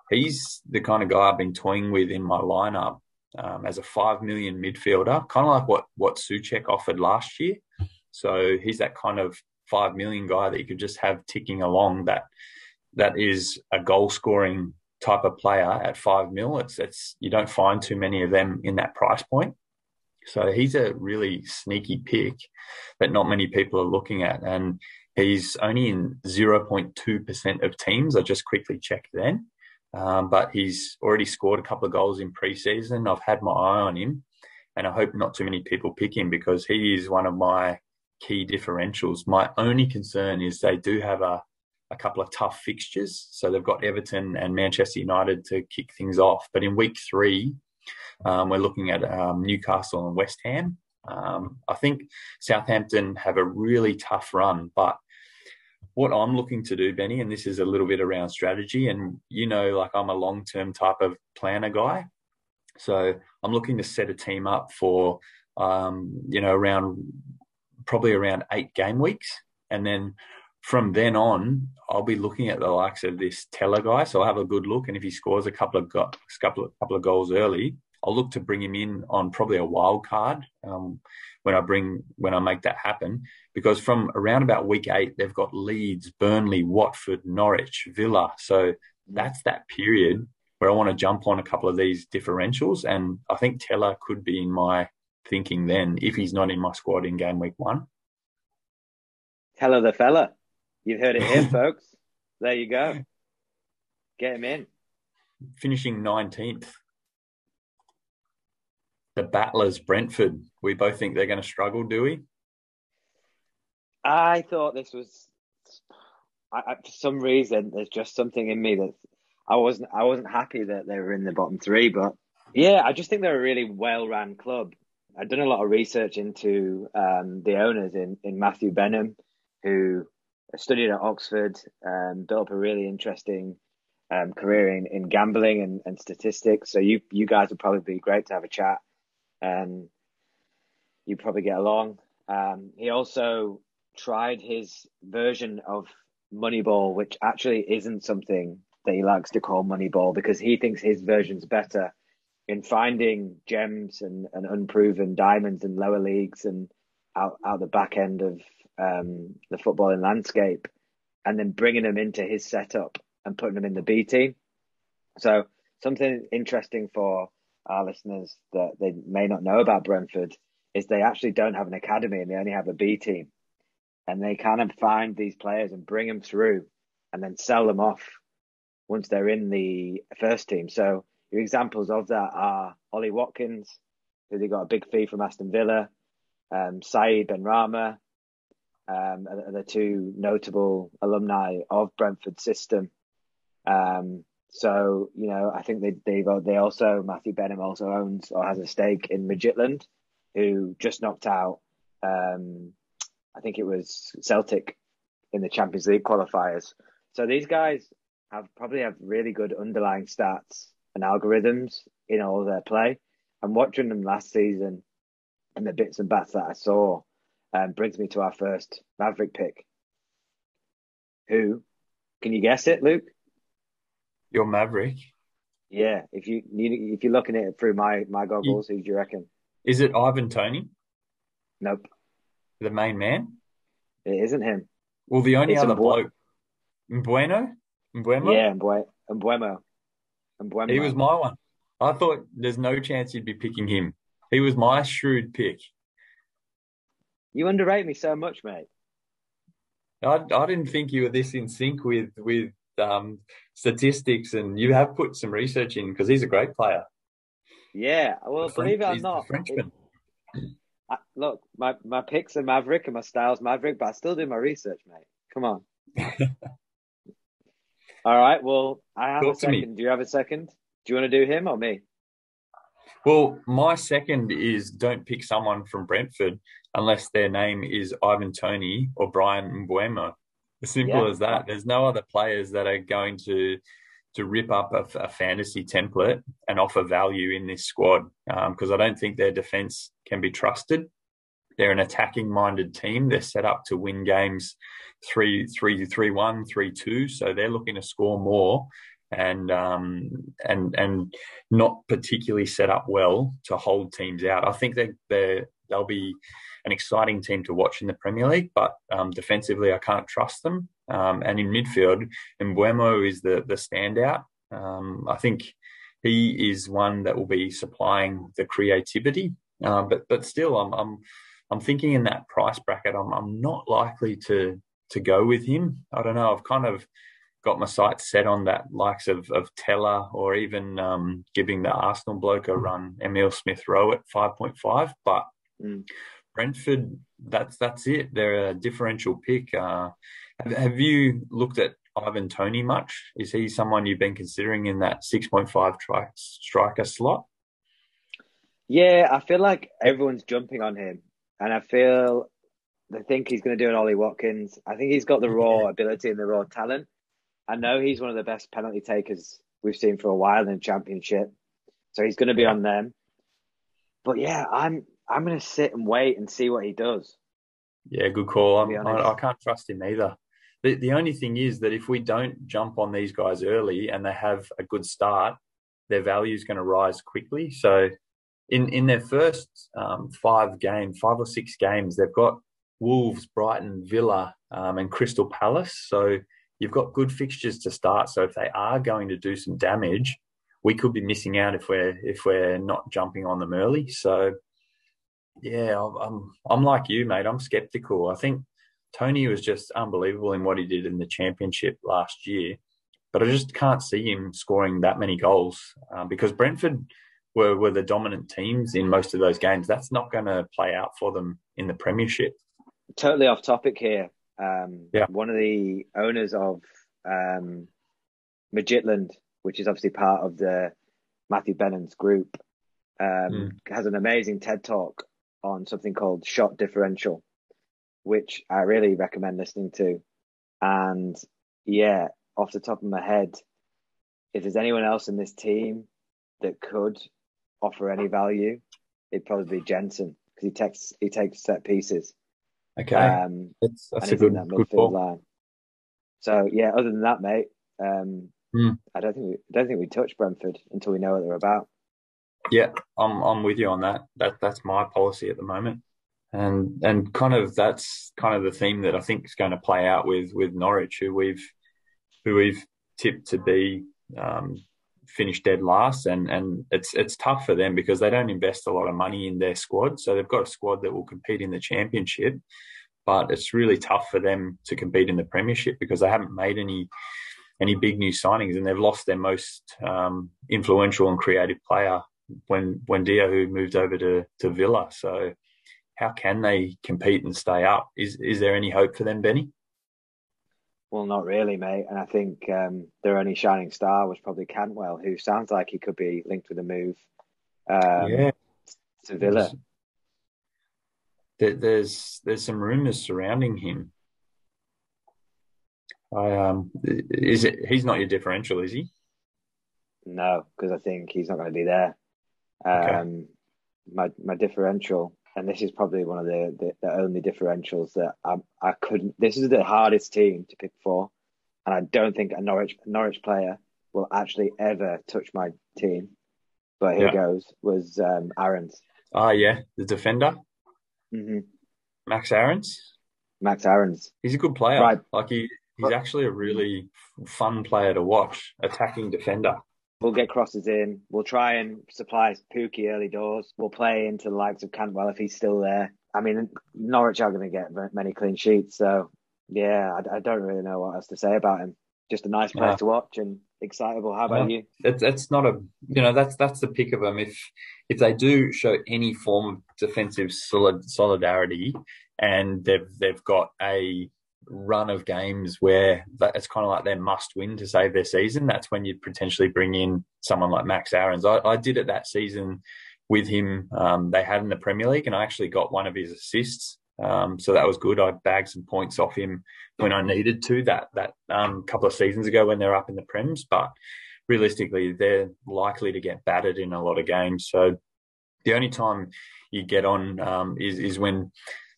he's the kind of guy I've been toying with in my lineup um, as a five million midfielder, kind of like what what Soucek offered last year. So he's that kind of five million guy that you could just have ticking along that that is a goal scoring type of player at five mil. It's it's you don't find too many of them in that price point. So he's a really sneaky pick that not many people are looking at. And he's only in 0.2% of teams. I just quickly checked then. Um, but he's already scored a couple of goals in preseason. I've had my eye on him, and I hope not too many people pick him because he is one of my key differentials. My only concern is they do have a a couple of tough fixtures. So they've got Everton and Manchester United to kick things off. But in week three, um, we're looking at um, Newcastle and West Ham. Um, I think Southampton have a really tough run, but what I'm looking to do, Benny, and this is a little bit around strategy, and you know, like I'm a long term type of planner guy. So I'm looking to set a team up for, um, you know, around probably around eight game weeks. And then from then on, I'll be looking at the likes of this Tella guy. So I'll have a good look, and if he scores a couple of go- couple of couple of goals early, I'll look to bring him in on probably a wild card um, when I bring when I make that happen. Because from around about week eight, they've got Leeds, Burnley, Watford, Norwich, Villa. So that's that period where I want to jump on a couple of these differentials, and I think Tella could be in my thinking then if he's not in my squad in game week one. Tella the fella, you've heard it here, folks. There you go. Get him in. Finishing nineteenth the battlers Brentford. We both think they're going to struggle, do we? I thought this was. I, I, for some reason, there's just something in me that I wasn't. I wasn't happy that they were in the bottom three, but yeah, I just think they're a really well-run club. I've done a lot of research into um, the owners in in Matthew Benham, who studied at Oxford, um, built up a really interesting um, career in, in gambling and, and statistics. So you you guys would probably be great to have a chat and you probably get along. Um, he also tried his version of Moneyball, which actually isn't something that he likes to call Moneyball because he thinks his version's better in finding gems and, and unproven diamonds in lower leagues and out, out the back end of um, the footballing landscape and then bringing them into his setup and putting them in the B team. So something interesting for our listeners that they may not know about Brentford is they actually don't have an academy and they only have a B team. And they kind of find these players and bring them through and then sell them off once they're in the first team. So your examples of that are Ollie Watkins, who they got a big fee from Aston Villa, um, Said Benrahma, um, are the two notable alumni of Brentford's system. Um, so you know, I think they they they also Matthew Benham also owns or has a stake in Midtjylland, who just knocked out. Um, I think it was Celtic in the Champions League qualifiers. So these guys have probably have really good underlying stats and algorithms in all their play. And watching them last season and the bits and bats that I saw um, brings me to our first Maverick pick. Who? Can you guess it, Luke? Your Maverick. Yeah, if you if you're looking at it through my my goggles, who do you reckon? Is it Ivan Toney? Nope. The main man? It isn't him. Well, the only it's other bloke, Mbeumo. Mbeumo. Yeah, Mbue- Mbeumo. Mbeumo. He was my one. I thought there's no chance you'd be picking him. He was my shrewd pick. You underrate me so much, mate. I, I didn't think you were this in sync with with um, statistics, and you have put some research in because he's a great player. Yeah, well, believe it or not, Frenchman. It, I, look, my my picks are Maverick and my style's Maverick, but I still do my research, mate. Come on. All right. Well, I have Talk a second. Do you have a second? Do you want to do him or me? Well, my second is don't pick someone from Brentford unless their name is Ivan Toney or Bryan Mbeumo. As simple yeah. as that. There's no other players that are going to to rip up a, a fantasy template and offer value in this squad because um, I don't think their defense can be trusted. They're an attacking minded team. They're set up to win games three, three, three, one, three, two. So they're looking to score more and um, and and not particularly set up well to hold teams out. I think they they they'll be an exciting team to watch in the Premier League, but um, defensively, I can't trust them. Um, and in midfield, Mbeumo is the the standout. Um, I think he is one that will be supplying the creativity, uh, but but still, I'm I'm I'm thinking in that price bracket, I'm I'm not likely to to go with him. I don't know. I've kind of got my sights set on that likes of of Tella or even um, giving the Arsenal bloke a run, Emile Smith Rowe at five point five, but. Mm. Brentford, that's that's it. They're a differential pick. Uh, have, have, you looked at Ivan Toney much? Is he someone you've been considering in that six point five tri- striker slot? Yeah, I feel like everyone's jumping on him, and I feel they think he's going to do an Ollie Watkins. I think he's got the raw ability and the raw talent. I know he's one of the best penalty takers we've seen for a while in the championship, so he's going to be on them. But yeah, I'm I'm going to sit and wait and see what he does. Yeah, good call. I, I can't trust him either. The, the only thing is that if we don't jump on these guys early and they have a good start, their value is going to rise quickly. So in in their first um, five games, five or six games, they've got Wolves, Brighton, Villa, um, and Crystal Palace. So you've got good fixtures to start. So if they are going to do some damage, we could be missing out if we're if we're not jumping on them early. So yeah, I'm I'm like you, mate. I'm skeptical. I think Toney was just unbelievable in what he did in the championship last year, but I just can't see him scoring that many goals um, because Brentford were were the dominant teams in most of those games. That's not going to play out for them in the Premiership. Totally off topic here. Um, yeah. One of the owners of um, Midtjylland, which is obviously part of the Matthew Benham's group, um, mm. has an amazing TED talk on something called shot differential, which I really recommend listening to. And yeah, off the top of my head, if there's anyone else in this team that could offer any value, it'd probably be Jensen because he takes he takes set pieces. Okay, um, that's, that's a good, that good ball. line. So yeah, other than that, mate, um, mm. I don't think we, I don't think we touch Brentford until we know what they're about. Yeah, I'm I'm with you on that. That that's my policy at the moment, and and kind of that's kind of the theme that I think is going to play out with with Norwich, who we've who we've tipped to be um, finish dead last, and and it's it's tough for them because they don't invest a lot of money in their squad, so they've got a squad that will compete in the championship, but it's really tough for them to compete in the premiership because they haven't made any any big new signings, and they've lost their most um, influential and creative player when when Dio who moved over to to Villa. So how can they compete and stay up? Is is there any hope for them, Benny? Well, not really, mate. And I think um, their only shining star was probably Cantwell, who sounds like he could be linked with a move um, yeah. to Villa. There's, there's there's some rumours surrounding him. I um, is it? He's not your differential, is he? No, because I think he's not going to be there. Okay. Um, my my differential, and this is probably one of the, the, the only differentials that I I couldn't. This is the hardest team to pick for, and I don't think a Norwich Norwich player will actually ever touch my team. But here yeah. goes was um, Aarons. Ah, yeah, the defender. Mm-hmm. Max Aarons. Max Aarons. He's a good player. Right. Like he, he's actually a really fun player to watch, attacking defender. We'll get crosses in. We'll try and supply Pukki early doors. We'll play into the likes of Cantwell if he's still there. I mean, Norwich are going to get many clean sheets. So, yeah, I, I, don't really know what else to say about him. Just a nice player yeah. to watch and excitable. How about yeah. you? It's, it's not a, you know, that's that's the pick of them. If if they do show any form of defensive solid, solidarity and they've they've got a run of games where it's kind of like their must win to save their season, that's when you'd potentially bring in someone like Max Aarons. I, I did it that season with him. Um, they had in the Premier League, and I actually got one of his assists. Um, so that was good. I bagged some points off him when I needed to that that um, couple of seasons ago when they're up in the Prems. But realistically, they're likely to get battered in a lot of games. So the only time you get on um, is is when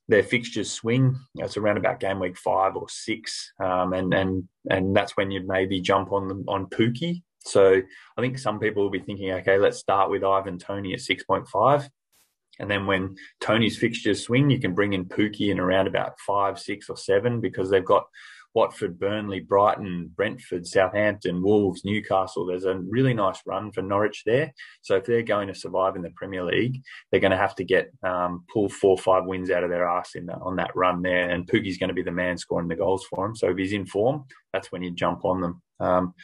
their fixtures swing. It's around about game week five or six, um, and and and that's when you'd maybe jump on them on Pukki. So I think some people will be thinking, okay, let's start with Ivan Toney at six point five, and then when Toney's fixtures swing, you can bring in Pukki in around about five, six, or seven because they've got Watford, Burnley, Brighton, Brentford, Southampton, Wolves, Newcastle. There's a really nice run for Norwich there. So if they're going to survive in the Premier League, they're going to have to get um, pull four or five wins out of their ass in the, on that run there. And Pukki's going to be the man scoring the goals for them. So if he's in form, that's when you jump on them. Um,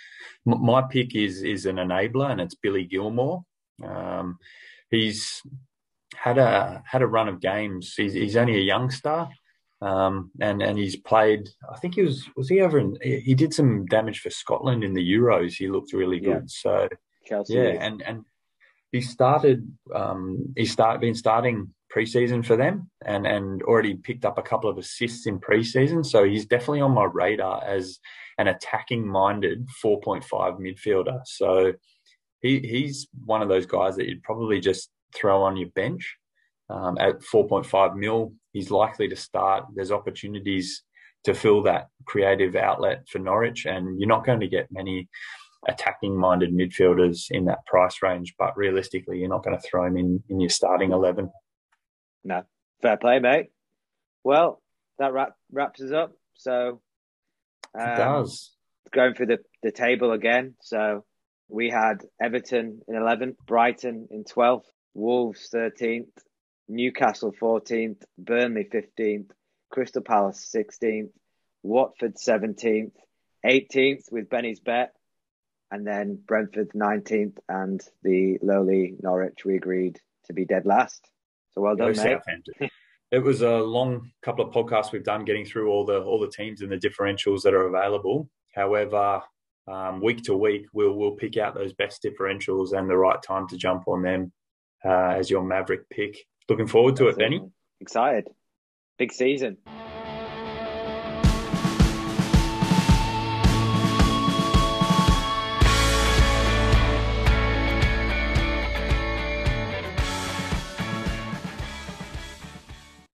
my pick is is an enabler, and it's Billy Gilmour. Um, he's had a had a run of games. He's, he's only a youngster. Um, and and he's played. I think he was was he over in? He did some damage for Scotland in the Euros. He looked really good. Yeah. So Chelsea, yeah, and and he started. Um, he start been starting preseason for them, and and already picked up a couple of assists in preseason. So he's definitely on my radar as an attacking minded 4.5 midfielder. So he he's one of those guys that you'd probably just throw on your bench um, at 4.5 mil he's likely to start. There's opportunities to fill that creative outlet for Norwich, and you're not going to get many attacking minded midfielders in that price range. But realistically, you're not going to throw him in, in your starting 11. No, fair play, mate. Well, that wrap, wraps us up. So, um, it does. Going through the, the table again. So, we had Everton in 11th, Brighton in 12th, Wolves 13th, Newcastle 14th, Burnley 15th, Crystal Palace 16th, Watford 17th, 18th with Benny's bet, and then Brentford 19th, and the lowly Norwich we agreed to be dead last. So well done, mate. it was a long couple of podcasts we've done getting through all the all the teams and the differentials that are available. However, um, week to week, we'll we'll pick out those best differentials and the right time to jump on them uh, as your Maverick pick. Looking forward to Absolutely. it, Benny. Excited. Big season.